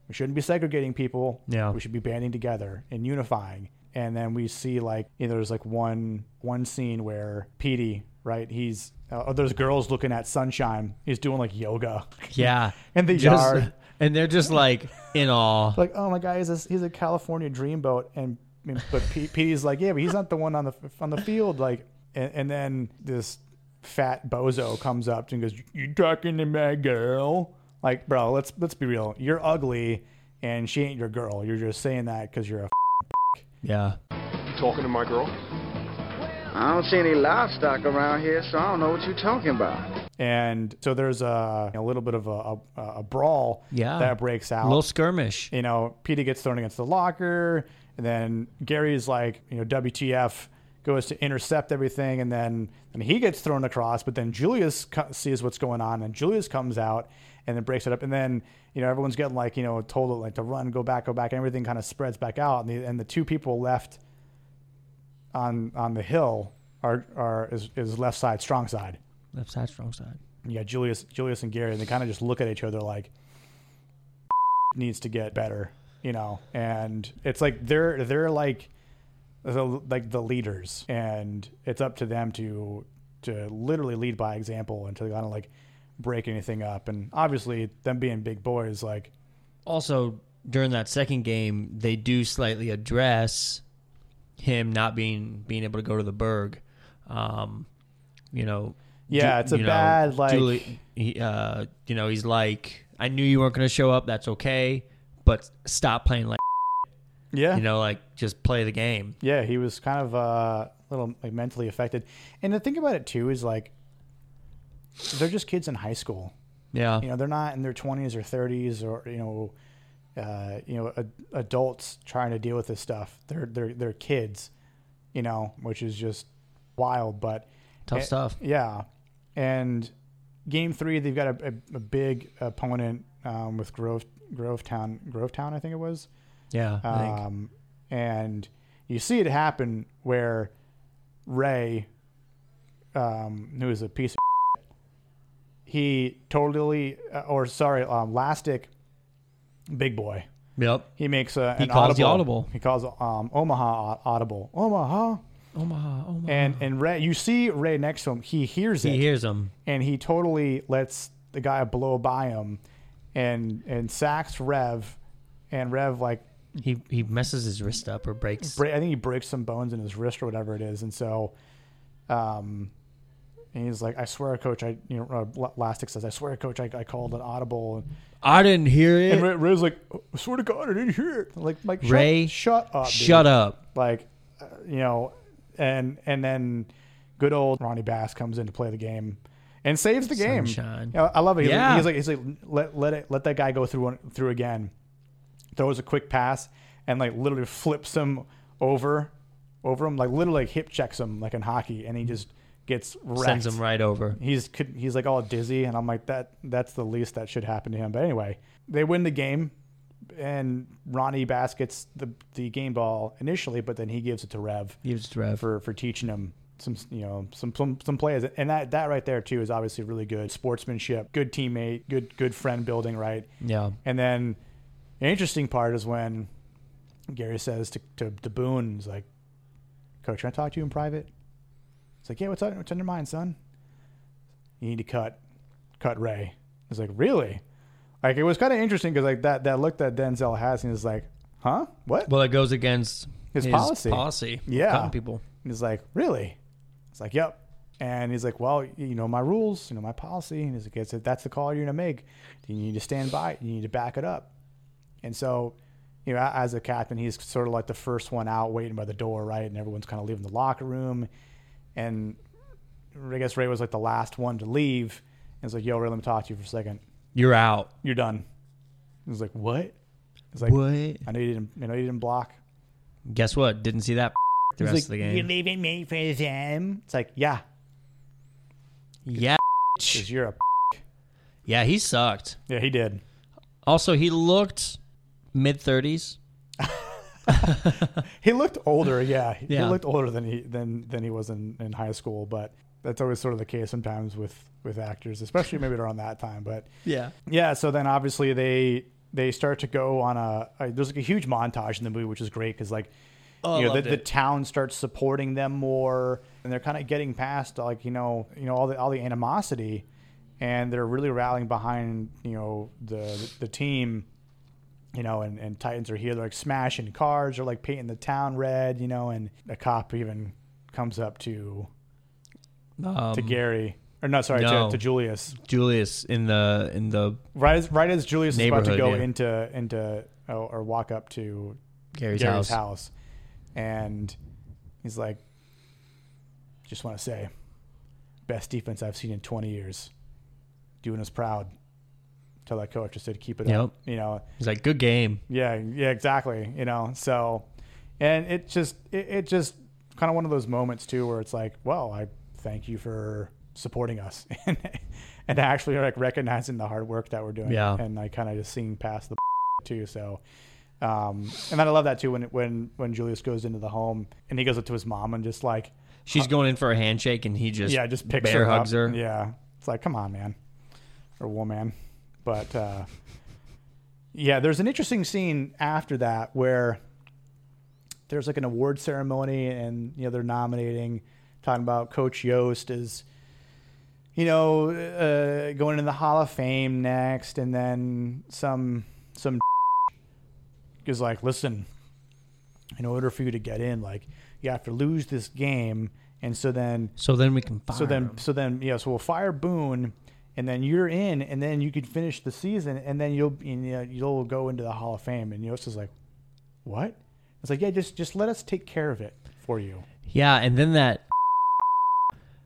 [SPEAKER 1] We shouldn't be segregating people.
[SPEAKER 2] Yeah.
[SPEAKER 1] We should be banding together and unifying. and then we see like you know, there's like one one scene where Petey, right? He's uh, there's girls looking at Sunshine. He's doing like yoga (laughs)
[SPEAKER 2] Yeah.
[SPEAKER 1] in the
[SPEAKER 2] Just-
[SPEAKER 1] yard.
[SPEAKER 2] and they're just like in awe. (laughs)
[SPEAKER 1] like, oh my god, he's a, he's a California dreamboat, and but Petey's like, yeah, but he's not the one on the on the field, like, and, and then this fat bozo comes up and goes, "You talking to my girl?" Like, bro, let's let's be real. You're ugly, and she ain't your girl. You're just saying that because you're a.
[SPEAKER 2] Yeah.
[SPEAKER 4] You talking to my girl?
[SPEAKER 5] I don't see any livestock around here, so I don't know what you're talking about.
[SPEAKER 1] And so there's a, a little bit of a, a, a brawl
[SPEAKER 2] Yeah.
[SPEAKER 1] that breaks out.
[SPEAKER 2] A little skirmish.
[SPEAKER 1] you know, Peter gets thrown against the locker, and then Gary's like, you know, WTF goes to intercept everything, and then and he gets thrown across, but then Julius co- sees what's going on, and Julius comes out and then breaks it up, and then you know everyone's getting like you know told like to run, go back, go back, and everything kind of spreads back out, and the and the two people left on on the hill are are is, is left side, strong side.
[SPEAKER 2] Left side, strong side.
[SPEAKER 1] You got Julius, Julius and Gary, and they kind of just look at each other like needs to get better, you know. And it's like they're they're like the, like the leaders, and it's up to them to to literally lead by example and to kind of like break anything up. And obviously, them being big boys, like
[SPEAKER 2] Also, during that second game, they do slightly address him not being being able to go to the Berg. Um, you know.
[SPEAKER 1] Yeah, it's a
[SPEAKER 2] know,
[SPEAKER 1] bad, like-
[SPEAKER 2] Julie, he, uh, you know, he's like, I knew you weren't going to show up. That's okay, but stop playing like,
[SPEAKER 1] yeah,
[SPEAKER 2] you know, like just play the game.
[SPEAKER 1] yeah, he was kind of uh, a little like mentally affected. And the thing about it too is like they're just kids in high school.
[SPEAKER 2] Yeah,
[SPEAKER 1] you know they're not in their 20s or 30s or you know uh, you know ad- adults trying to deal with this stuff they're they're they're kids you know which is just wild but
[SPEAKER 2] tough
[SPEAKER 1] eh,
[SPEAKER 2] stuff.
[SPEAKER 1] yeah and game three they've got a, a, a big opponent um, with grove grovetown grovetown i think it was
[SPEAKER 2] Yeah,
[SPEAKER 1] um, and you see it happen where Ray, um, who is a piece of shit, he totally, uh, or sorry, um, Lastic, big boy.
[SPEAKER 2] Yep.
[SPEAKER 1] He makes a,
[SPEAKER 2] He
[SPEAKER 1] an
[SPEAKER 2] calls the
[SPEAKER 1] audible.
[SPEAKER 2] audible.
[SPEAKER 1] He calls um, Omaha audible. Omaha.
[SPEAKER 2] Omaha, Omaha.
[SPEAKER 1] And and Ray, you see Ray next to him. He hears it
[SPEAKER 2] he hears him.
[SPEAKER 1] and he totally lets the guy blow by him, and and sacks Rev, and Rev like
[SPEAKER 2] He he messes his wrist up or breaks.
[SPEAKER 1] break, I think he breaks some bones in his wrist or whatever it is, and so, um, and he's like, "I swear, coach, I you know, uh, Lastic says, I swear, coach, I, I called an audible." And,
[SPEAKER 2] I didn't hear it.
[SPEAKER 1] and Ray, Ray's like, "I swear to God, I didn't hear it." Like, like shut,
[SPEAKER 2] Ray,
[SPEAKER 1] shut up, dude.
[SPEAKER 2] Shut up.
[SPEAKER 1] Like, uh, you know, and and then good old Ronnie Bass comes in to play the game. And saves the game. You know, I love it. He's,
[SPEAKER 2] Yeah.
[SPEAKER 1] he's like, he's like, let let it let that guy go through one, through again. Throws a quick pass and like literally flips him over, over him, like literally like hip checks him like in hockey, and he just gets wrecked.
[SPEAKER 2] Sends him right over.
[SPEAKER 1] He's he's like all dizzy, and I'm like that. That's the least that should happen to him. But anyway, they win the game, and Ronnie Bass gets the the game ball initially, but then he gives it to Rev
[SPEAKER 2] He was Rev.
[SPEAKER 1] for for teaching him some you know some some some plays, and that that right there too is obviously really good sportsmanship, good teammate, good good friend building, right?
[SPEAKER 2] Yeah.
[SPEAKER 1] And then the interesting part is when Gary says to, to, to Boone, he's like, Coach, can I talk to you in private? It's like, yeah, what's, on, what's on your mind, son? You need to cut, cut Ray. He's like, really? Like, it was kind of interesting because like that, that look that Denzel has, and he's like, huh? What?
[SPEAKER 2] Well, it goes against
[SPEAKER 1] His policy.
[SPEAKER 2] Policy.
[SPEAKER 1] Yeah.
[SPEAKER 2] cutting people.
[SPEAKER 1] And he's like, really? It's like, yep. And he's like, well, you know my rules, you know my policy. And he's like, it's, that's the call you're gonna make. You need to stand by it. You need to back it up. And so, you know, as a captain, he's sort of like the first one out, waiting by the door, right? And everyone's kind of leaving the locker room. And I guess Ray was like the last one to leave. And it's like, yo, Ray, let me talk to you for a second.
[SPEAKER 2] You're out.
[SPEAKER 1] You're done. He was like, what? He's like,
[SPEAKER 2] What?
[SPEAKER 1] I know you didn't. I know you didn't block.
[SPEAKER 2] Guess what? Didn't see that the rest
[SPEAKER 1] like,
[SPEAKER 2] of the game.
[SPEAKER 1] You're leaving me for them. It's like, yeah,
[SPEAKER 2] Yeah.
[SPEAKER 1] because you're a.
[SPEAKER 2] Yeah, he sucked.
[SPEAKER 1] Yeah, he did.
[SPEAKER 2] Also, he looked mid 30s. (laughs)
[SPEAKER 1] He looked older, yeah. He looked older than he than than he was in, in high school, but that's always sort of the case sometimes with with actors, especially maybe around that time. But
[SPEAKER 2] Yeah.
[SPEAKER 1] yeah, so then obviously they they start to go on a, a there's like a huge montage in the movie, which is great because like
[SPEAKER 2] Oh,
[SPEAKER 1] you know, the, the town starts supporting them more, and they're kind of getting past like you know, you know all the all the animosity, and they're really rallying behind you know the the team. You know, and, and Titans are here. They're like smashing cars. They're like painting the town red. You know, and a cop even comes up to
[SPEAKER 2] Um,
[SPEAKER 1] to Gary, or no, sorry,
[SPEAKER 2] no.
[SPEAKER 1] to, to Julius.
[SPEAKER 2] Julius in the in the
[SPEAKER 1] Right as right as Julius is about to go
[SPEAKER 2] yeah.
[SPEAKER 1] into into oh, or walk up to
[SPEAKER 2] Gary's,
[SPEAKER 1] Gary's
[SPEAKER 2] house.
[SPEAKER 1] house. and he's like, "Just want to say, best defense I've seen in 20 years. Doing us proud." Tell that coach I said, "Keep it up." You know,
[SPEAKER 2] He's like, good game.
[SPEAKER 1] yeah, yeah, exactly. You know, so and it just it, it just kind of one of those moments too where it's like, well, I thank you for supporting us (laughs) and and actually like recognizing the hard work that we're doing.
[SPEAKER 2] Yeah.
[SPEAKER 1] and like kind of just seeing past the (laughs) too. So. Um, and then I love that too when when when Julius goes into the home and he goes up to his mom and just like
[SPEAKER 2] She's going in for a handshake, and he just
[SPEAKER 1] yeah just picks
[SPEAKER 2] bear
[SPEAKER 1] her
[SPEAKER 2] hugs
[SPEAKER 1] up.
[SPEAKER 2] her.
[SPEAKER 1] Yeah, it's like come on, man, or woman. But uh, yeah, there's an interesting scene after that where there's like an award ceremony and you know they're nominating, talking about Coach Yoast is, you know, uh, going into the Hall of Fame next, and then some some (laughs) is like, listen, in order for you to get in, like you have to lose this game, and so then
[SPEAKER 2] So then we can fire
[SPEAKER 1] so then,
[SPEAKER 2] him.
[SPEAKER 1] so then, yeah. So we'll fire Boone, and then you're in, and then you could finish the season, and then you'll you know, you'll go into the Hall of Fame. And Yoast is like, "What?" It's like, "Yeah, just just let us take care of it for you."
[SPEAKER 2] Yeah, and then that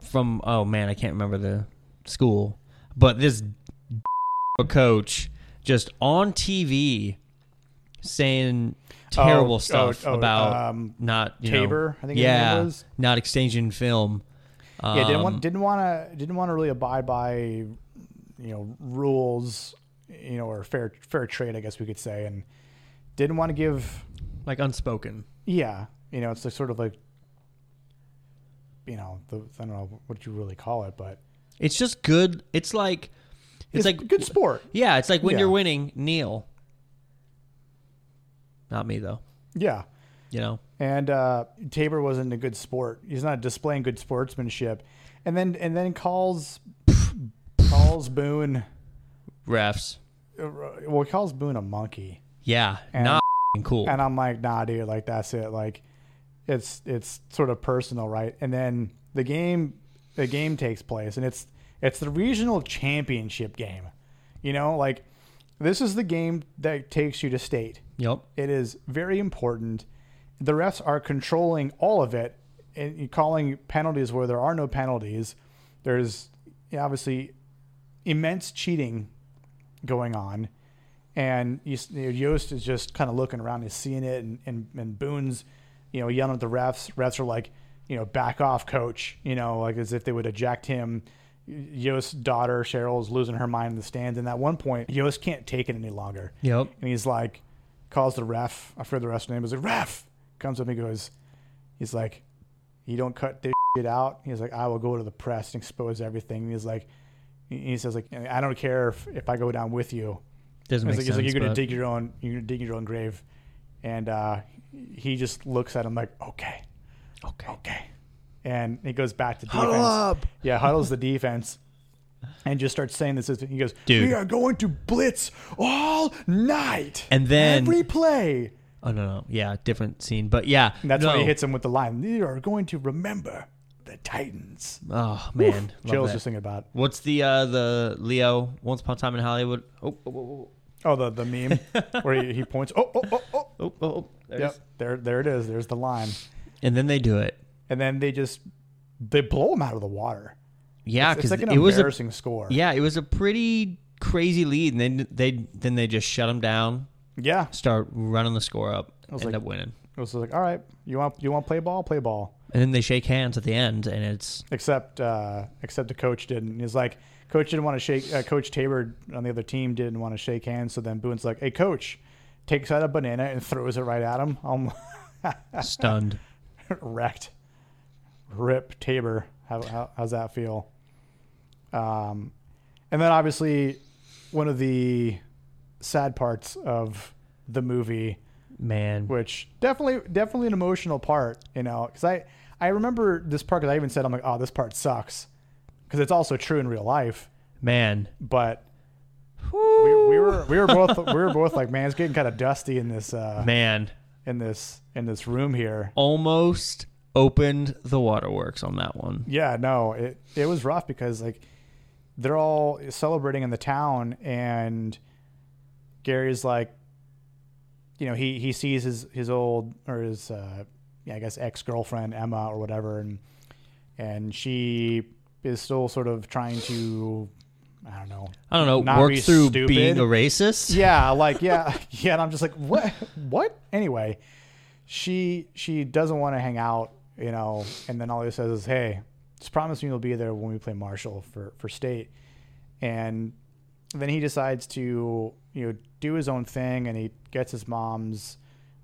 [SPEAKER 2] from oh man, I can't remember the school, but this (laughs) coach just on TV saying terrible
[SPEAKER 1] Oh,
[SPEAKER 2] stuff
[SPEAKER 1] oh, oh,
[SPEAKER 2] about
[SPEAKER 1] um,
[SPEAKER 2] not you know-
[SPEAKER 1] Tabor, I think
[SPEAKER 2] yeah,
[SPEAKER 1] was.
[SPEAKER 2] not exchanging film.
[SPEAKER 1] Yeah, didn't
[SPEAKER 2] Um,
[SPEAKER 1] want didn't want to didn't want to really abide by you know rules, you know, or fair fair trade, I guess we could say, and didn't want to give
[SPEAKER 2] like unspoken.
[SPEAKER 1] Yeah, you know, it's like sort of like, you know, the I don't know what you really call it, but
[SPEAKER 2] It's just good. It's like it's,
[SPEAKER 1] it's,
[SPEAKER 2] like
[SPEAKER 1] good sport.
[SPEAKER 2] Yeah, it's like when
[SPEAKER 1] Yeah.
[SPEAKER 2] you're winning, kneel. Not me though.
[SPEAKER 1] Yeah,
[SPEAKER 2] You know.
[SPEAKER 1] and uh, Tabor wasn't a good sport. He's not displaying good sportsmanship, and then and then calls calls Boone.
[SPEAKER 2] Refs.
[SPEAKER 1] uh, Well, he calls Boone a monkey,
[SPEAKER 2] Yeah,
[SPEAKER 1] And-
[SPEAKER 2] not cool.
[SPEAKER 1] and I'm like, nah, dude, like that's it. Like, it's it's sort of personal, right? And then the game the game takes place, and it's it's the regional championship game. You know, like this is the game that takes you to state.
[SPEAKER 2] Yep.
[SPEAKER 1] It is very important. The refs are controlling all of it and calling penalties where there are no penalties. There's obviously immense cheating going on. And you, you know, Yoast is just kind of looking around, he's seeing it, and, and, and Boone's, you know, yelling at the refs. Refs are like, you know, back off, coach, you know, like as if they would eject him. Yoast's daughter, Sheryl's losing her mind in the stands. And at one point, Yoast can't take it any longer.
[SPEAKER 2] Yep.
[SPEAKER 1] And he's like, calls the ref. I forget the ref's name. He's like, ref. Comes up and goes, he's like, you don't cut this shit out. He's like, I will go to the press and expose everything. And he's like, he says like, I don't care if, if I go down with you.
[SPEAKER 2] Doesn't
[SPEAKER 1] He's
[SPEAKER 2] make
[SPEAKER 1] like, he's
[SPEAKER 2] sense.
[SPEAKER 1] like, you're gonna dig your own, you're gonna dig your own grave. And uh, he just looks at him like, okay,
[SPEAKER 2] okay.
[SPEAKER 1] okay. And he goes back to defense.
[SPEAKER 2] Huddle up.
[SPEAKER 1] Yeah, huddles the defense. And just starts saying this. He goes,
[SPEAKER 2] Dude.
[SPEAKER 1] "We are going to blitz all night,
[SPEAKER 2] And then-
[SPEAKER 1] every play."
[SPEAKER 2] Oh no, no, yeah, different scene, but yeah,
[SPEAKER 1] And that's
[SPEAKER 2] no.
[SPEAKER 1] why he hits him with the line. You are going to remember the Titans.
[SPEAKER 2] Oh man, love
[SPEAKER 1] Chills
[SPEAKER 2] that.
[SPEAKER 1] just thinking about.
[SPEAKER 2] What's the uh the Leo Once Upon a Time in Hollywood? Oh, oh, oh,
[SPEAKER 1] Oh, the the meme (laughs) where he, he points. Oh, oh, oh, oh.
[SPEAKER 2] oh, oh, oh. There
[SPEAKER 1] Yep, there, there it is. There's the line.
[SPEAKER 2] And then they do it.
[SPEAKER 1] And then they just they blow him out of the water.
[SPEAKER 2] Yeah, because
[SPEAKER 1] like
[SPEAKER 2] it was a
[SPEAKER 1] embarrassing score.
[SPEAKER 2] yeah, it was a pretty crazy lead, and then they then they just shut him down,
[SPEAKER 1] yeah.
[SPEAKER 2] start running the score up,
[SPEAKER 1] was
[SPEAKER 2] end
[SPEAKER 1] like-
[SPEAKER 2] up winning,
[SPEAKER 1] It was like, all right, you want you want to play ball, play ball.
[SPEAKER 2] and then they shake hands at the end, and it's
[SPEAKER 1] except uh, except the coach didn't. He's like, coach didn't want to shake. Uh, coach Tabor on the other team didn't want to shake hands. So then Boone's like, hey, coach, takes out a banana and (laughs) throws it right at him. I'm (laughs)
[SPEAKER 2] stunned. (laughs)
[SPEAKER 1] wrecked. Rip Tabor. How, how how's that feel? Um, and then obviously one of the sad parts of the movie
[SPEAKER 2] Man,
[SPEAKER 1] which definitely definitely an emotional part, you know, because I I remember this part because I even said I'm like, oh, this part sucks, because it's also true in real life,
[SPEAKER 2] man.
[SPEAKER 1] but. We, we were we were both we were both like man it's getting kind of dusty in this uh
[SPEAKER 2] Man,
[SPEAKER 1] in this in this room here
[SPEAKER 2] almost opened the waterworks on that one.
[SPEAKER 1] Yeah, no, it it was rough because like they're all celebrating in the town and Gary's like you know, he he sees his his old or his uh yeah, I guess ex-girlfriend Emma or whatever and and she is still sort of trying to I don't know.
[SPEAKER 2] I don't know.
[SPEAKER 1] not
[SPEAKER 2] work through
[SPEAKER 1] stupid.
[SPEAKER 2] being a racist. (laughs)
[SPEAKER 1] Yeah, like yeah, (laughs) yeah. And I'm just like, what? What? Anyway, she she doesn't want to hang out, you know. And then all he says is, "Hey, just promise me you'll be there when we play Marshall for for state." And then he decides to you know do his own thing, and he gets his mom's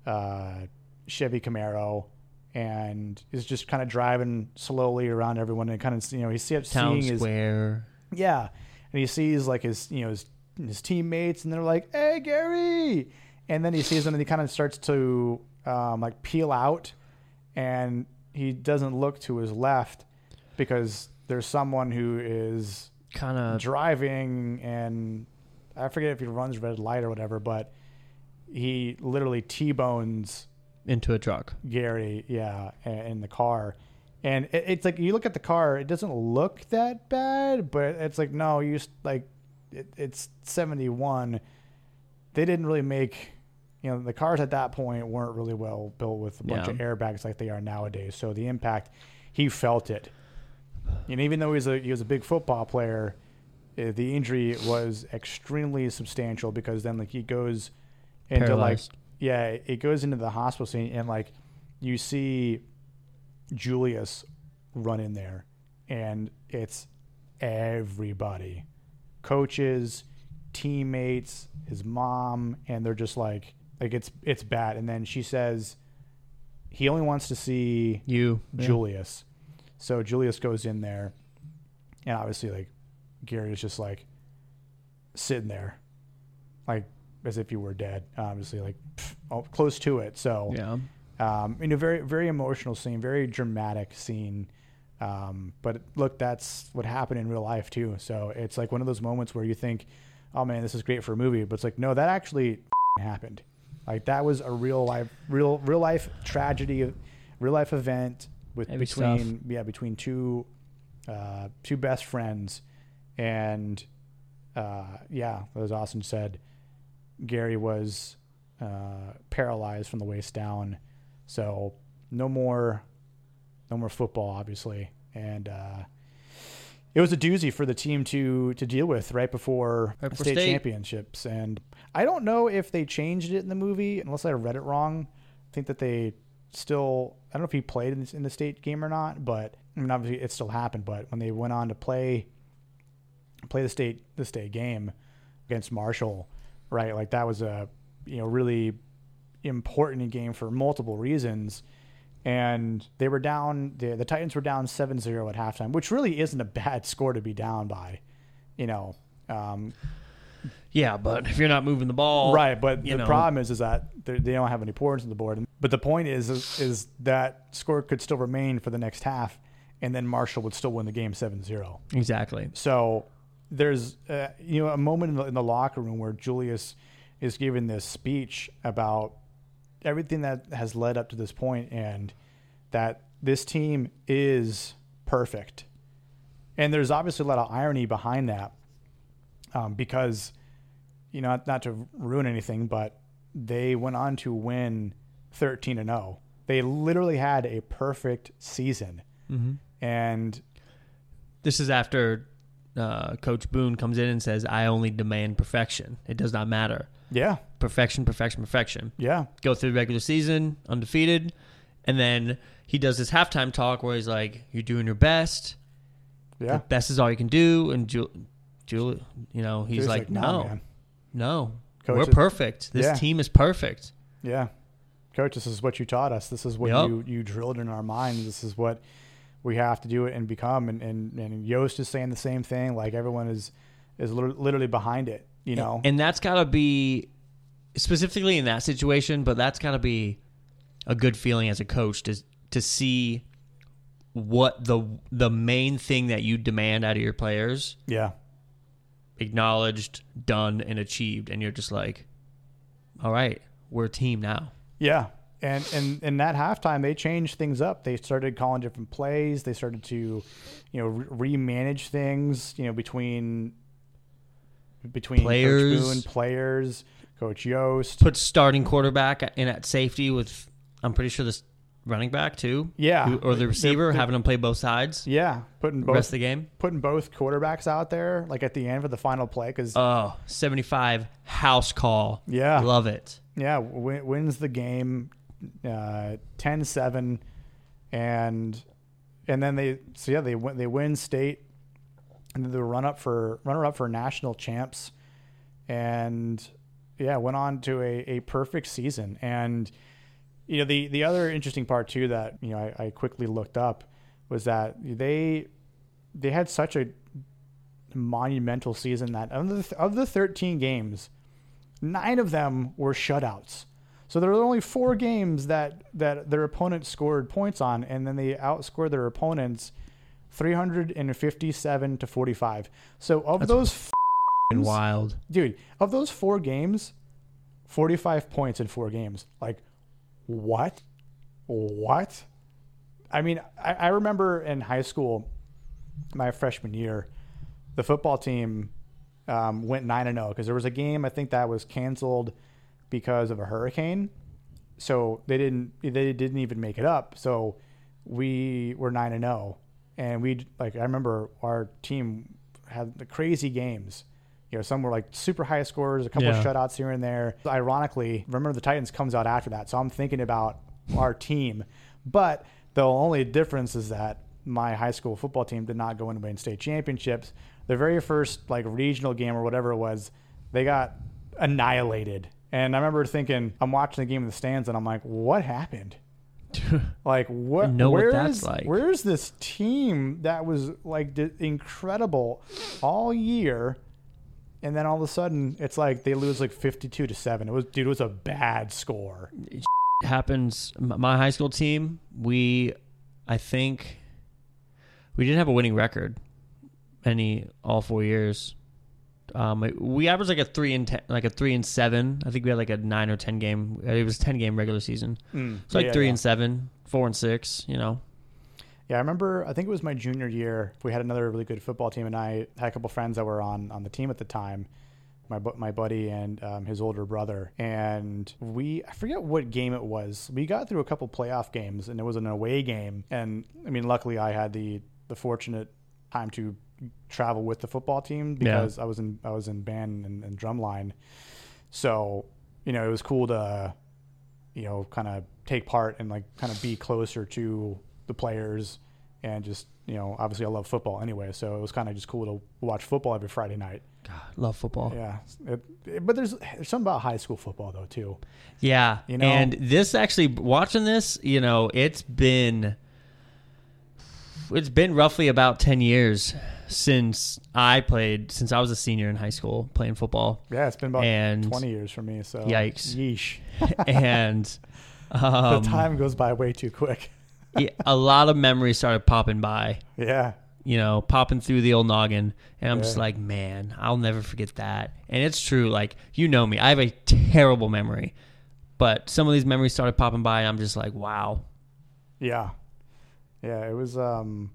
[SPEAKER 1] uh, Chevy Camaro. And is just kind of driving slowly around everyone, and kind of you know he sees
[SPEAKER 2] Town
[SPEAKER 1] seeing his
[SPEAKER 2] Square.
[SPEAKER 1] yeah, and he sees like his you know his his teammates, and they're like, "Hey, Gary!" And then he sees them, and he kind of starts to um, like peel out, and he doesn't look to his left because there's someone who is
[SPEAKER 2] Kind of.
[SPEAKER 1] driving, and I forget if he runs red light or whatever, but he literally t-bones
[SPEAKER 2] into a truck.
[SPEAKER 1] Gary, yeah, in the car. And it, it's like you look at the car, it doesn't look that bad, but it's like no, you like it, it's 71. They didn't really make you know, the cars at that point weren't really well built with a bunch
[SPEAKER 2] Yeah.
[SPEAKER 1] of airbags like they are nowadays. So the impact, he felt it. And even though he was a he was a big football player, uh, the injury was extremely substantial because then like he goes into
[SPEAKER 2] Paralyzed.
[SPEAKER 1] like yeah, it goes into the hospital scene and like you see Julius run in there and it's everybody. Coaches, teammates, his mom, and they're just like like it's it's bad. And then she says he only wants to see
[SPEAKER 2] You. yeah.
[SPEAKER 1] Julius. So Julius goes in there, and obviously, like Gary is just like sitting there, like as if you were dead. Obviously, like pff, oh, close to it. So,
[SPEAKER 2] Yeah.
[SPEAKER 1] um, you know, very very emotional scene, very dramatic scene. Um, but look, that's what happened in real life too. So it's like one of those moments where you think, "Oh man, this is great for a movie," but it's like, no, that actually (laughs) happened. Like that was a real life, real real life tragedy, real life event with
[SPEAKER 2] Heavy
[SPEAKER 1] between yeah between two uh, two best friends, and uh, yeah, as Austin said, Gary was uh, paralyzed from the waist down, so no more no more football, obviously, and uh, it was a doozy for the team to to deal with right before
[SPEAKER 2] Right before
[SPEAKER 1] state,
[SPEAKER 2] state.
[SPEAKER 1] championships. And I don't know if they changed it in the movie, unless I read it wrong. I think that they still I don't know if he played in, this, in the state game or not, but I mean obviously it still happened. But when they went on to play play the state the state game against Marshall, right? Like that was a you know really important game for multiple reasons. And they were down. The, the Titans were down 7-0 at halftime, which really isn't a bad (laughs) score to be down by. You know, um,
[SPEAKER 2] Yeah, but if you're not moving the ball,
[SPEAKER 1] right? But the
[SPEAKER 2] know.
[SPEAKER 1] problem is, is that they don't have any points on the board. But the point is, is, is that score could still remain for the next half, and then Marshall would still win the game 7-0.
[SPEAKER 2] Exactly.
[SPEAKER 1] So there's uh, you know a moment in the, in the locker room where Julius is giving this speech about everything that has led up to this point and that this team is perfect. And there's obviously a lot of irony behind that um, because you know not, not to ruin anything, but they went on to win 13 and 0. They literally had a perfect season. And
[SPEAKER 2] This is after uh, Coach Boone comes in and says, "I only demand perfection. It does not matter.
[SPEAKER 1] yeah,
[SPEAKER 2] Perfection, perfection, perfection."
[SPEAKER 1] yeah,
[SPEAKER 2] Go through the regular season undefeated, and then he does this halftime talk where he's like, "You're doing your best.
[SPEAKER 1] yeah.
[SPEAKER 2] The best is all you can do." And Jul, Jul you know, he's
[SPEAKER 1] Julius
[SPEAKER 2] like,
[SPEAKER 1] "Nah,
[SPEAKER 2] "No,
[SPEAKER 1] man.
[SPEAKER 2] no,
[SPEAKER 1] Coach
[SPEAKER 2] we're perfect. This
[SPEAKER 1] Yeah.
[SPEAKER 2] team is perfect."
[SPEAKER 1] Yeah. Coach, this is what you taught us. This is what
[SPEAKER 2] Yep.
[SPEAKER 1] you, you drilled in our minds. This is what we have to do it and become. And, and, and Yoast is saying the same thing. Like everyone is, is literally behind it, you know?
[SPEAKER 2] And that's got to be specifically in that situation, but that's got to be a good feeling as a coach to to see what the the main thing that you demand out of your players
[SPEAKER 1] Yeah.
[SPEAKER 2] acknowledged, done, and achieved, and you're just like, all right, we're a team now.
[SPEAKER 1] Yeah. And and in that halftime, they changed things up. They started calling different plays. They started to, you know, re- remanage things. You know, between between
[SPEAKER 2] Players.
[SPEAKER 1] Coach Boone, players, Coach Yoast.
[SPEAKER 2] Put starting quarterback in at safety with, I'm pretty sure this running back too.
[SPEAKER 1] Yeah.
[SPEAKER 2] Or the receiver,
[SPEAKER 1] They're- they're-
[SPEAKER 2] having them play both sides.
[SPEAKER 1] Yeah, putting both
[SPEAKER 2] rest of the game.
[SPEAKER 1] putting both quarterbacks out there, like at the end for the final play, because
[SPEAKER 2] Oh, 75 house call.
[SPEAKER 1] Yeah.
[SPEAKER 2] Love it.
[SPEAKER 1] yeah, win, wins the game, uh, 10-7, and and then they so yeah they win they win state, and then they run up for runner up for national champs, and yeah went on to a, a perfect season. And you know the the other interesting part too that you know I, I quickly looked up was that they they had such a monumental season that of the, of the 13 games nine of them were shutouts so there were only four games that that their opponent scored points on and then they outscored their opponents 357 to 45 so of those f-
[SPEAKER 2] wild.
[SPEAKER 1] dude, of those four games, 45 points in four games. Like, what? What? I mean, I, I remember in high school, my freshman year, the football team um, went 9 and 0 because there was a game, I think, that was canceled because of a hurricane. So they didn't they didn't even make it up. So we were 9 and 0 and we like I remember our team had the crazy games. You know, some were like super high scores, a couple
[SPEAKER 2] Yeah.
[SPEAKER 1] of shutouts here and there. Ironically, remember the Titans comes out after that, so I'm thinking about our team. But the only difference is that my high school football team did not go and win state championships. The very first like regional game or whatever it was, they got annihilated. And I remember thinking, I'm watching the game in the stands, and I'm like, what happened? (laughs) Like what?
[SPEAKER 2] know what that's
[SPEAKER 1] is-
[SPEAKER 2] like.
[SPEAKER 1] Where's this team that was like d- incredible all year, and then all of a sudden it's like they lose like fifty-two to seven. It was dude, it was a bad score.
[SPEAKER 2] It happens. My high school team, we, I think, we didn't have a winning record any all four years. Um, we averaged like a three and ten, like a three and seven. I think we had like a nine or ten game. It was a ten game regular season. So like
[SPEAKER 1] Yeah,
[SPEAKER 2] three
[SPEAKER 1] yeah.
[SPEAKER 2] and seven, four and six. You know,
[SPEAKER 1] Yeah, I remember. I think it was my junior year. We had another really good football team, and I had a couple friends that were on on the team at the time. My my buddy and um, his older brother, and we I forget what game it was. We got through a couple playoff games, and it was an away game. And I mean, luckily, I had the the fortunate time to travel with the football team because I was in I was in band and, and drumline. So you know, it was cool to you know, kind of take part and like kind of be closer to the players and just, you know, obviously I love football anyway, so it was kind of just cool to watch football every Friday night.
[SPEAKER 2] God, love football.
[SPEAKER 1] Yeah. It, it- but there's there's something about high school football though too.
[SPEAKER 2] Yeah,
[SPEAKER 1] You know?
[SPEAKER 2] and this actually watching this, you know, it's been it's been roughly about ten years since I played, since I was a senior in high school playing football,
[SPEAKER 1] Yeah, it's been about
[SPEAKER 2] And-
[SPEAKER 1] 20 years for me, so
[SPEAKER 2] Yikes.
[SPEAKER 1] Yeesh. (laughs)
[SPEAKER 2] and um,
[SPEAKER 1] the time goes by way too quick.
[SPEAKER 2] yeah, a lot of memories started popping by.
[SPEAKER 1] Yeah.
[SPEAKER 2] You know, popping through the old noggin, and I'm just like, man, I'll never forget that. And it's true, like you know me, I have a terrible memory, but some of these memories started popping by, and I'm just like, wow,
[SPEAKER 1] Yeah. Yeah, it was um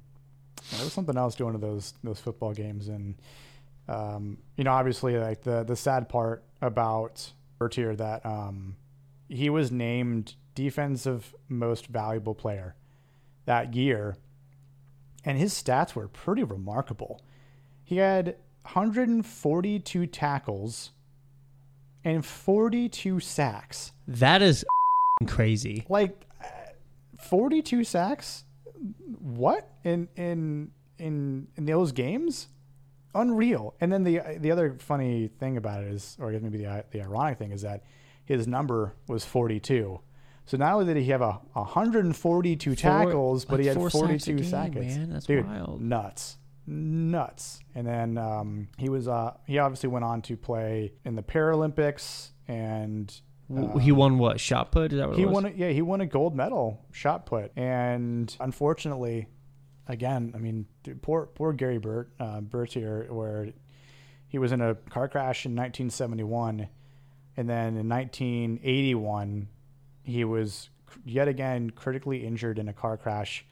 [SPEAKER 1] it was something else to those those football games and um you know obviously like the the sad part about Bertier that um he was named defensive most valuable player that year and his stats were pretty remarkable. He had 142 tackles and 42 sacks
[SPEAKER 2] that is (laughs) crazy.
[SPEAKER 1] like uh, 42 sacks what in in in in those games unreal and then the the other funny thing about it is or maybe the the ironic thing is that his number was 42 so not only did he have a 142 tackles but he had
[SPEAKER 2] four
[SPEAKER 1] 42 sacks
[SPEAKER 2] man. That's
[SPEAKER 1] dude
[SPEAKER 2] wild.
[SPEAKER 1] nuts nuts. And then um, he was uh, he obviously went on to play in the Paralympics and
[SPEAKER 2] W he won what? Shot put? Is that what
[SPEAKER 1] he won. A, yeah, he won a gold medal shot put, and unfortunately, again, I mean, dude, poor poor Gary Burt uh, Bertier, where he was in a car crash in 1971, and then in 1981, he was yet again critically injured in a car crash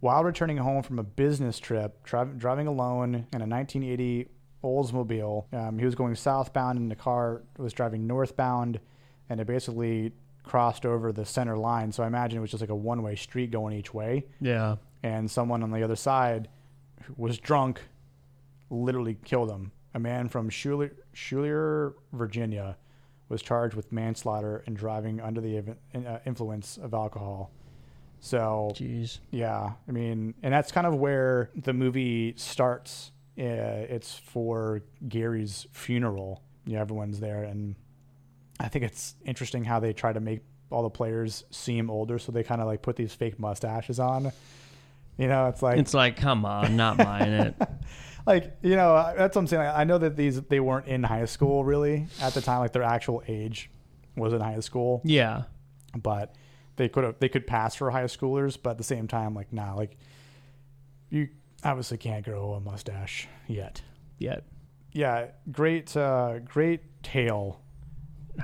[SPEAKER 1] while returning home from a business trip, tri- driving alone in a 1980 Oldsmobile. Um, he was going southbound, and the car was driving northbound, and it basically crossed over the center line. So I imagine it was just like a one-way street going each way,
[SPEAKER 2] Yeah.
[SPEAKER 1] and someone on the other side was drunk, literally killed him. A man from Schuyler, Schuyler Virginia, was charged with manslaughter and driving under the uh, influence of alcohol. So
[SPEAKER 2] Jeez.
[SPEAKER 1] yeah, I mean, and that's kind of where the movie starts. Uh, it's for Gary's funeral. Yeah, everyone's there, and I think it's interesting how they try to make all the players seem older, so they kind of like put these fake mustaches on. You know, it's like
[SPEAKER 2] It's like, come on, not buying it. (laughs)
[SPEAKER 1] like you know that's what I'm saying. I know that these they weren't in high school really at the time, like their actual age was in high school
[SPEAKER 2] Yeah.
[SPEAKER 1] but they could have they could pass for high schoolers, but at the same time, like nah, like you obviously can't grow a mustache yet.
[SPEAKER 2] Yet.
[SPEAKER 1] Yeah, great, uh, great tale.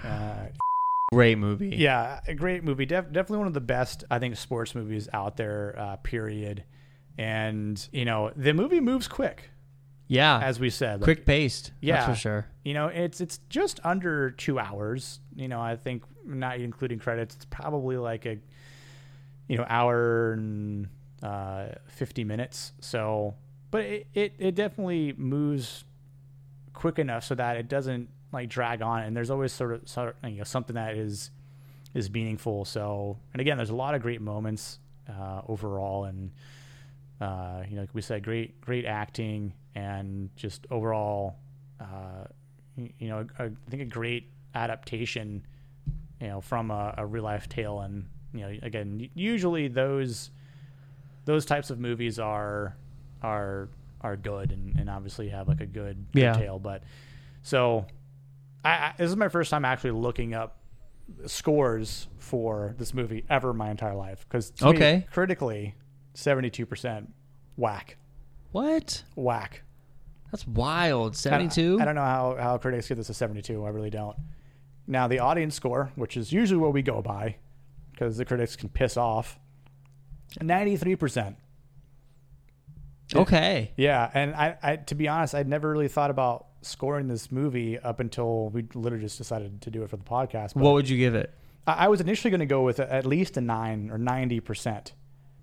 [SPEAKER 1] Uh, (laughs)
[SPEAKER 2] Great movie.
[SPEAKER 1] yeah, a great movie. Def- definitely one of the best, I think, sports movies out there. Uh, period. And you know, the movie moves quick,
[SPEAKER 2] Yeah.
[SPEAKER 1] as we said. Like,
[SPEAKER 2] Quick paced.
[SPEAKER 1] Yeah.
[SPEAKER 2] That's for sure.
[SPEAKER 1] You know, it's it's just under two hours. You know, I think not including credits, it's probably like a you know hour and uh, fifty minutes. So, but it, it it definitely moves quick enough so that it doesn't like drag on, and there's always sort of sort of you know something that is is meaningful. So, and again, there's a lot of great moments uh, overall, and uh, you know, like we said, great great acting and just overall, uh, you know, I think a great adaptation, you know, from a, a real life tale. And you know, again, usually those those types of movies are are are good and, and obviously have like a good, good
[SPEAKER 2] Yeah.
[SPEAKER 1] tale. But so, I, I this is my first time actually looking up scores for this movie ever in my entire life because
[SPEAKER 2] Okay.
[SPEAKER 1] critically 72% whack
[SPEAKER 2] What?
[SPEAKER 1] whack
[SPEAKER 2] That's wild.
[SPEAKER 1] I-
[SPEAKER 2] 72?
[SPEAKER 1] I, don't know how, how critics give this a 72 i really don't now the audience score which is usually what we go by because the critics can piss off 93%
[SPEAKER 2] Okay.
[SPEAKER 1] yeah and I, I to be honest i'd never really thought about scoring this movie up until we literally just decided to do it for the podcast but
[SPEAKER 2] What would you give it?
[SPEAKER 1] I I was initially going to go with a, at least a nine or ninety percent,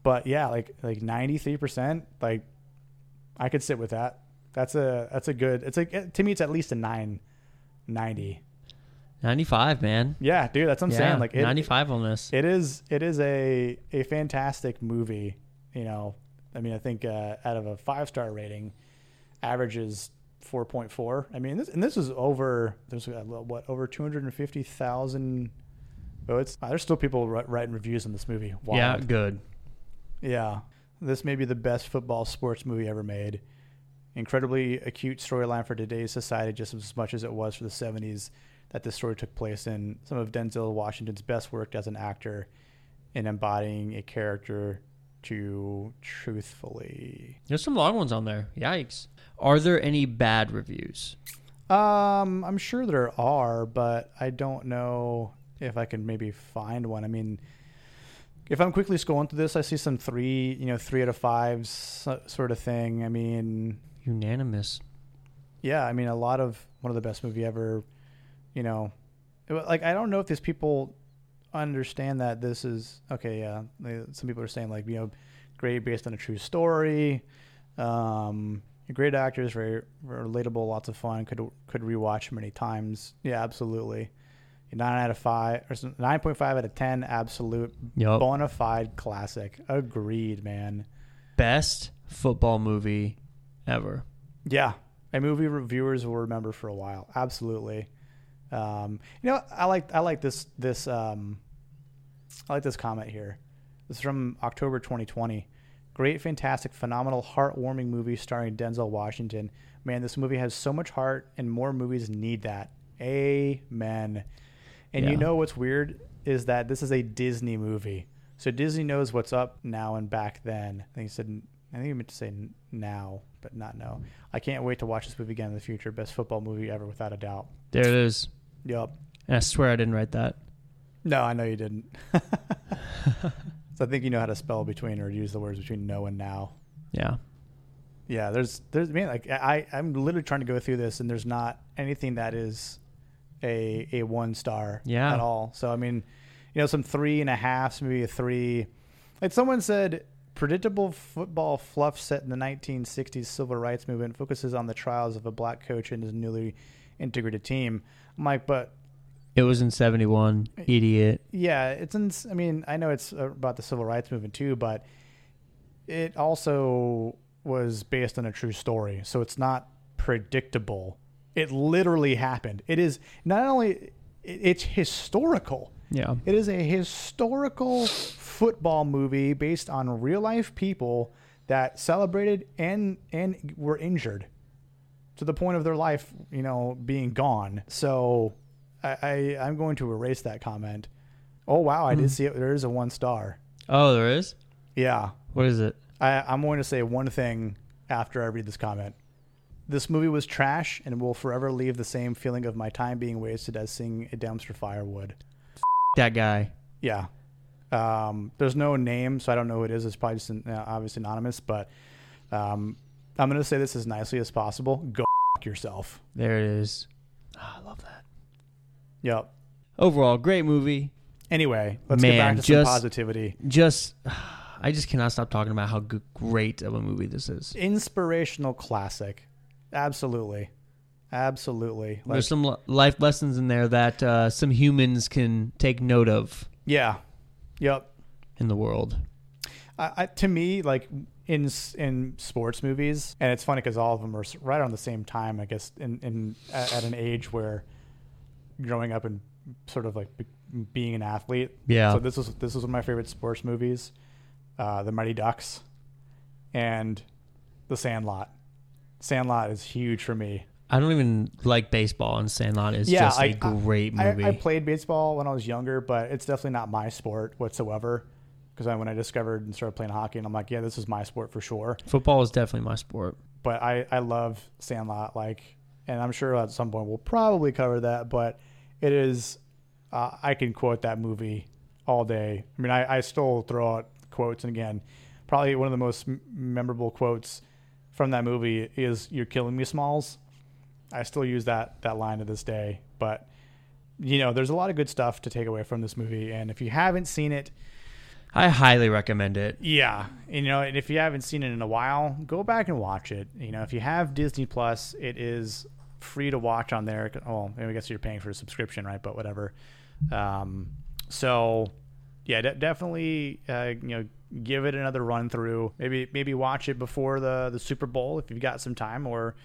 [SPEAKER 1] but yeah, like like ninety three percent, like I could sit with that. That's a that's a good. It's like to me, it's at least a nine ninety.
[SPEAKER 2] 95, man.
[SPEAKER 1] Yeah, dude, that's what I'm
[SPEAKER 2] yeah,
[SPEAKER 1] saying. Like it,
[SPEAKER 2] 95 on this.
[SPEAKER 1] it is it is a a fantastic movie. You know, I mean, I think uh, out of a five star rating, averages four point four. I mean, this and this is over. There's uh, what over two hundred and fifty thousand. Oh, it's uh, there's still people writing reviews on this movie.
[SPEAKER 2] Yeah, good.
[SPEAKER 1] Yeah, this may be the best football sports movie ever made. Incredibly acute storyline for today's society, just as much as it was for the 70s that this story took place in. Some of Denzel Washington's best work as an actor in embodying a character to truthfully.
[SPEAKER 2] There's some long ones on there. Yikes. Are there any bad reviews?
[SPEAKER 1] Um, I'm sure there are, but I don't know if I can maybe find one. I mean, if I'm quickly scrolling through this, I see some three, you know, three out of fives sort of thing. I mean,
[SPEAKER 2] Unanimous.
[SPEAKER 1] yeah, I mean, a lot of one of the best movie ever. You know, like I don't know if these people understand that this is okay. Yeah, some people are saying like you know, great based on a true story. Um, great actors, very, very relatable, lots of fun. Could could rewatch many times. Yeah, absolutely. Nine out of five, or nine point five out of ten, absolute
[SPEAKER 2] Yup.
[SPEAKER 1] bona fide classic. Agreed, man.
[SPEAKER 2] Best football movie ever.
[SPEAKER 1] Yeah, a movie reviewers will remember for a while. Absolutely. Um, you know, I like I like this this um, I like this comment here. This is from October 2020. Great, fantastic, phenomenal, heartwarming movie starring Denzel Washington. Man, this movie has so much heart, and more movies need that. Amen. And
[SPEAKER 2] Yeah.
[SPEAKER 1] you know what's weird is that this is a Disney movie, so Disney knows what's up now and back then. I think he said. I think he meant to say now, but not no. I can't wait to watch this movie again in the future. Best football movie ever, without a doubt.
[SPEAKER 2] There it is.
[SPEAKER 1] Yup.
[SPEAKER 2] And I swear I didn't write that.
[SPEAKER 1] No, I know you didn't. (laughs) so I think you know how to spell between or use the words between no and now.
[SPEAKER 2] Yeah.
[SPEAKER 1] Yeah, there's there's I mean like I I'm literally trying to go through this and there's not anything that is a a one star
[SPEAKER 2] Yeah.
[SPEAKER 1] at all. So I mean, you know, some three and a halfs, maybe a three. Like someone said, predictable football fluff set in the 1960s civil rights movement focuses on the trials of a black coach and his newly integrated team. I'm like, but
[SPEAKER 2] It was in 71. Idiot.
[SPEAKER 1] yeah, it's in, I mean, I know it's uh, about the civil rights movement too, but it also was based on a true story. So it's not predictable. It literally happened. It is not only it's historical.
[SPEAKER 2] Yeah.
[SPEAKER 1] It is a historical football movie based on real life people that celebrated and and were injured to the point of their life, you know, being gone. So I, I I'm going to erase that comment. Oh wow, I did see it. There is a one star.
[SPEAKER 2] Oh, there is?
[SPEAKER 1] Yeah,
[SPEAKER 2] What is it?
[SPEAKER 1] I, I'm going to say one thing after I read this comment. This movie was trash and will forever leave the same feeling of my time being wasted as seeing a dumpster fire would.
[SPEAKER 2] That guy.
[SPEAKER 1] Yeah. Um, there's no name, so I don't know who it is. It's probably just uh, obviously anonymous, but um, I'm going to say this as nicely as possible. Go f- yourself.
[SPEAKER 2] There it is. Ah, I love that.
[SPEAKER 1] Yep.
[SPEAKER 2] Overall, great movie.
[SPEAKER 1] Anyway, let's get
[SPEAKER 2] Man,
[SPEAKER 1] back to
[SPEAKER 2] just-
[SPEAKER 1] some positivity.
[SPEAKER 2] Just, (sighs) I just cannot stop talking about how great of a movie this is.
[SPEAKER 1] Inspirational classic. Absolutely. Absolutely. Like,
[SPEAKER 2] There's some li- life lessons in there that uh, some humans can take note of
[SPEAKER 1] yeah. Yep.
[SPEAKER 2] in the world.
[SPEAKER 1] I, I, to me, like in in sports movies, and it's funny because all of them are right around the same time. I guess in, in at, at an age where growing up and sort of like be, being an athlete.
[SPEAKER 2] Yeah.
[SPEAKER 1] So this was this was one of my favorite sports movies, uh, The Mighty Ducks, and The Sandlot. Sandlot is huge for me.
[SPEAKER 2] I don't even like baseball, and Sandlot is
[SPEAKER 1] Yeah,
[SPEAKER 2] just a
[SPEAKER 1] I-
[SPEAKER 2] great
[SPEAKER 1] I,
[SPEAKER 2] movie.
[SPEAKER 1] I played baseball when I was younger, but it's definitely not my sport whatsoever. Because I, when I discovered and started playing hockey, and I'm like, yeah, this is my sport for sure.
[SPEAKER 2] Football is definitely my sport.
[SPEAKER 1] but I, I love Sandlot. Like, and I'm sure at some point we'll probably cover that. But it is, uh, I can quote that movie all day. I mean, I, I still throw out quotes, and again, probably one of the most m- memorable quotes from that movie is "You're killing me, Smalls." I still use that that line to this day. But you know, there's a lot of good stuff to take away from this movie, and if you haven't seen it,
[SPEAKER 2] I highly recommend it.
[SPEAKER 1] yeah, you know, and if you haven't seen it in a while, go back and watch it. You know, if you have Disney Plus, it is free to watch on there. Oh, I guess you're paying for a subscription, right? But whatever. Um, so, yeah, de- definitely, uh, you know, give it another run through. Maybe maybe watch it before the the Super Bowl if you've got some time, or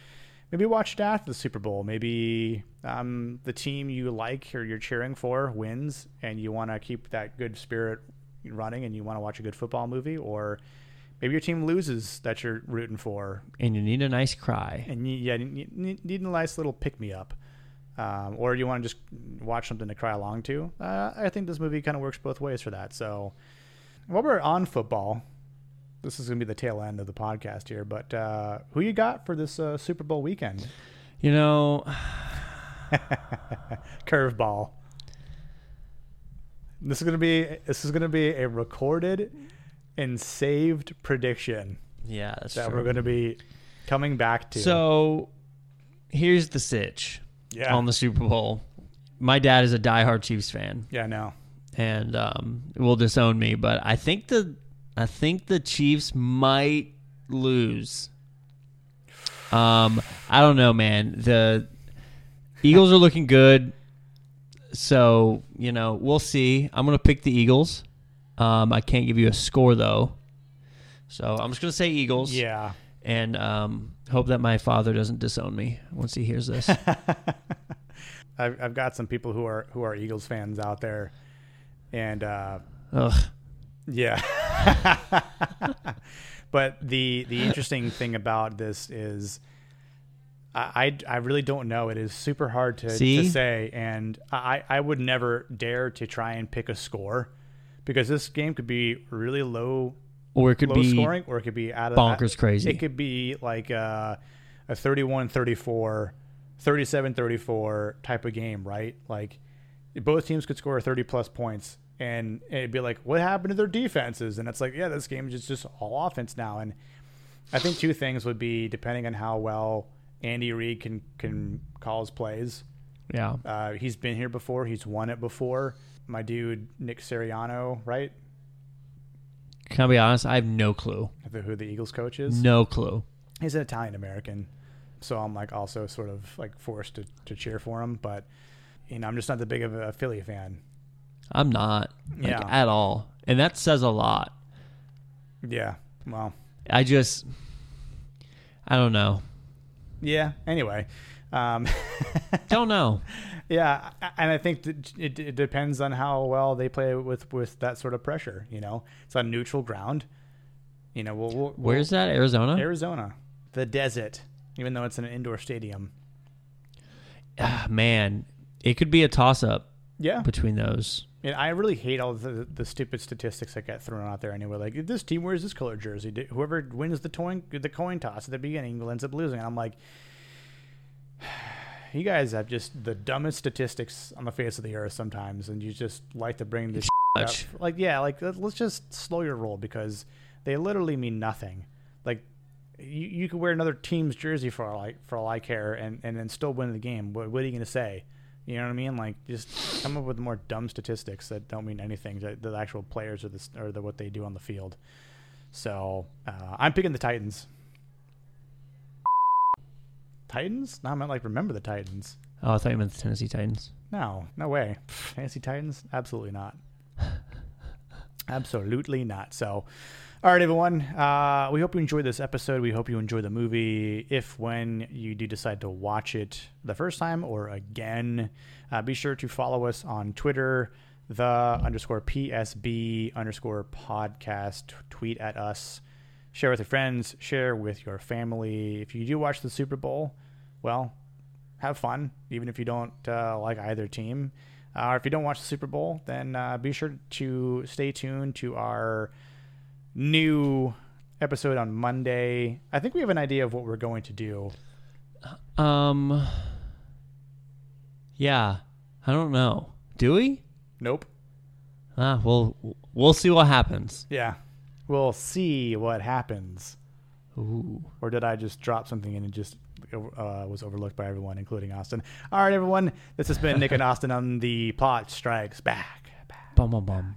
[SPEAKER 1] maybe watch it after the Super Bowl. Maybe um, the team you like or you're cheering for wins, and you want to keep that good spirit running, and you want to watch a good football movie, or maybe your team loses that you're rooting for,
[SPEAKER 2] And you need a nice cry.
[SPEAKER 1] and you, yeah, you need, a nice little pick me up. Um, or you want to just watch something to cry along to. Uh, I think this movie kind of works both ways for that. So, while we're on football, this is going to be the tail end of the podcast here. But uh, who you got for this uh, Super Bowl weekend?
[SPEAKER 2] You know, (sighs)
[SPEAKER 1] Curveball. This is going to be this is to be a recorded and saved prediction
[SPEAKER 2] yeah, that's
[SPEAKER 1] that
[SPEAKER 2] true.
[SPEAKER 1] we're going to be coming back to.
[SPEAKER 2] So here's the sitch
[SPEAKER 1] yeah,
[SPEAKER 2] on the Super Bowl. My dad is a diehard Chiefs fan
[SPEAKER 1] yeah, no,
[SPEAKER 2] and um, will disown me, but I think the I think the Chiefs might lose. Um, I don't know, man. The Eagles are looking good, so you know we'll see. I'm gonna pick the Eagles. Um, I can't give you a score though, so I'm just gonna say Eagles.
[SPEAKER 1] yeah.
[SPEAKER 2] and um, hope that my father doesn't disown me once he hears this. (laughs)
[SPEAKER 1] I've, I've got some people who are who are Eagles fans out there, and uh,
[SPEAKER 2] Ugh.
[SPEAKER 1] yeah, (laughs) But the the interesting thing about this is, I, I I really don't know. It is super hard to, to say, and I I would never dare to try and pick a score because this game could be really low
[SPEAKER 2] Or it could
[SPEAKER 1] low
[SPEAKER 2] be
[SPEAKER 1] scoring or it could be out of
[SPEAKER 2] bonkers crazy.
[SPEAKER 1] It could be like a, a 31-34, 37-34 type of game, right? Like both teams could score 30 plus points and it'd be like what happened to their defenses and it's like yeah this game is just, just all offense now and I think two things would be depending on how well Andy Reid can can call his plays.
[SPEAKER 2] yeah.
[SPEAKER 1] Uh, he's been here before. He's won it before. My dude Nick Sirianni, right?
[SPEAKER 2] Can I be honest? I have no clue.
[SPEAKER 1] Who the Eagles coach is?
[SPEAKER 2] No clue.
[SPEAKER 1] he's an Italian American, so I'm like also sort of like forced to, to cheer for him. But you know, I'm just not that big of a Philly fan.
[SPEAKER 2] I'm not. Like,
[SPEAKER 1] Yeah.
[SPEAKER 2] At all. And that says a lot.
[SPEAKER 1] Yeah. Well.
[SPEAKER 2] I just I don't know.
[SPEAKER 1] Yeah. Anyway. Um, (laughs)
[SPEAKER 2] Don't know.
[SPEAKER 1] yeah, and I think it, it depends on how well they play with with that sort of pressure. You know, it's on neutral ground. You know, we'll, we'll
[SPEAKER 2] Where's that? Arizona?
[SPEAKER 1] Arizona, the desert, even though it's an indoor stadium.
[SPEAKER 2] Ah, man, it could be a toss up
[SPEAKER 1] Yeah,
[SPEAKER 2] between those.
[SPEAKER 1] And I really hate all the the stupid statistics that get thrown out there anyway. Like this team wears this color jersey. Whoever wins the coin the coin toss at the beginning ends up losing. And I'm like, (sighs) you guys have just the dumbest statistics on the face of the earth sometimes, and you just like to bring this up. Like, yeah, like let- let's just slow your roll because they literally mean nothing. Like. You, you could wear another team's jersey for all I for all I care, and, and then still win the game. What, what are you going to say? You know what I mean? Like, just come up with more dumb statistics that don't mean anything. The, the actual players or the or the what they do on the field. So uh, I'm picking the Titans. Titans? No, I meant like remember the Titans.
[SPEAKER 2] Oh, I thought you meant the Tennessee Titans.
[SPEAKER 1] No, no way. Fantasy Titans? Absolutely not. (laughs) Absolutely not. So, all right, everyone. Uh, we hope you enjoyed this episode. We hope you enjoy the movie. If when you do decide to watch it the first time or again, uh, be sure to follow us on Twitter, the underscore PSB underscore podcast. Tweet at us. Share with your friends. Share with your family. If you do watch the Super Bowl, well, have fun, even if you don't uh, like either team. Uh, or if you don't watch the Super Bowl, then uh, be sure to stay tuned to our new episode on Monday. I think we have an idea of what we're going to do.
[SPEAKER 2] Um. Yeah, I don't know. Do we?
[SPEAKER 1] Nope.
[SPEAKER 2] Ah, well, we'll see what happens.
[SPEAKER 1] Yeah. We'll see what happens.
[SPEAKER 2] Ooh.
[SPEAKER 1] Or did I just drop something in and just uh, was overlooked by everyone, including Austin? All right, everyone. This has been Nick and (laughs) Austin on the Plot Strikes Back.
[SPEAKER 2] Bum bum bum.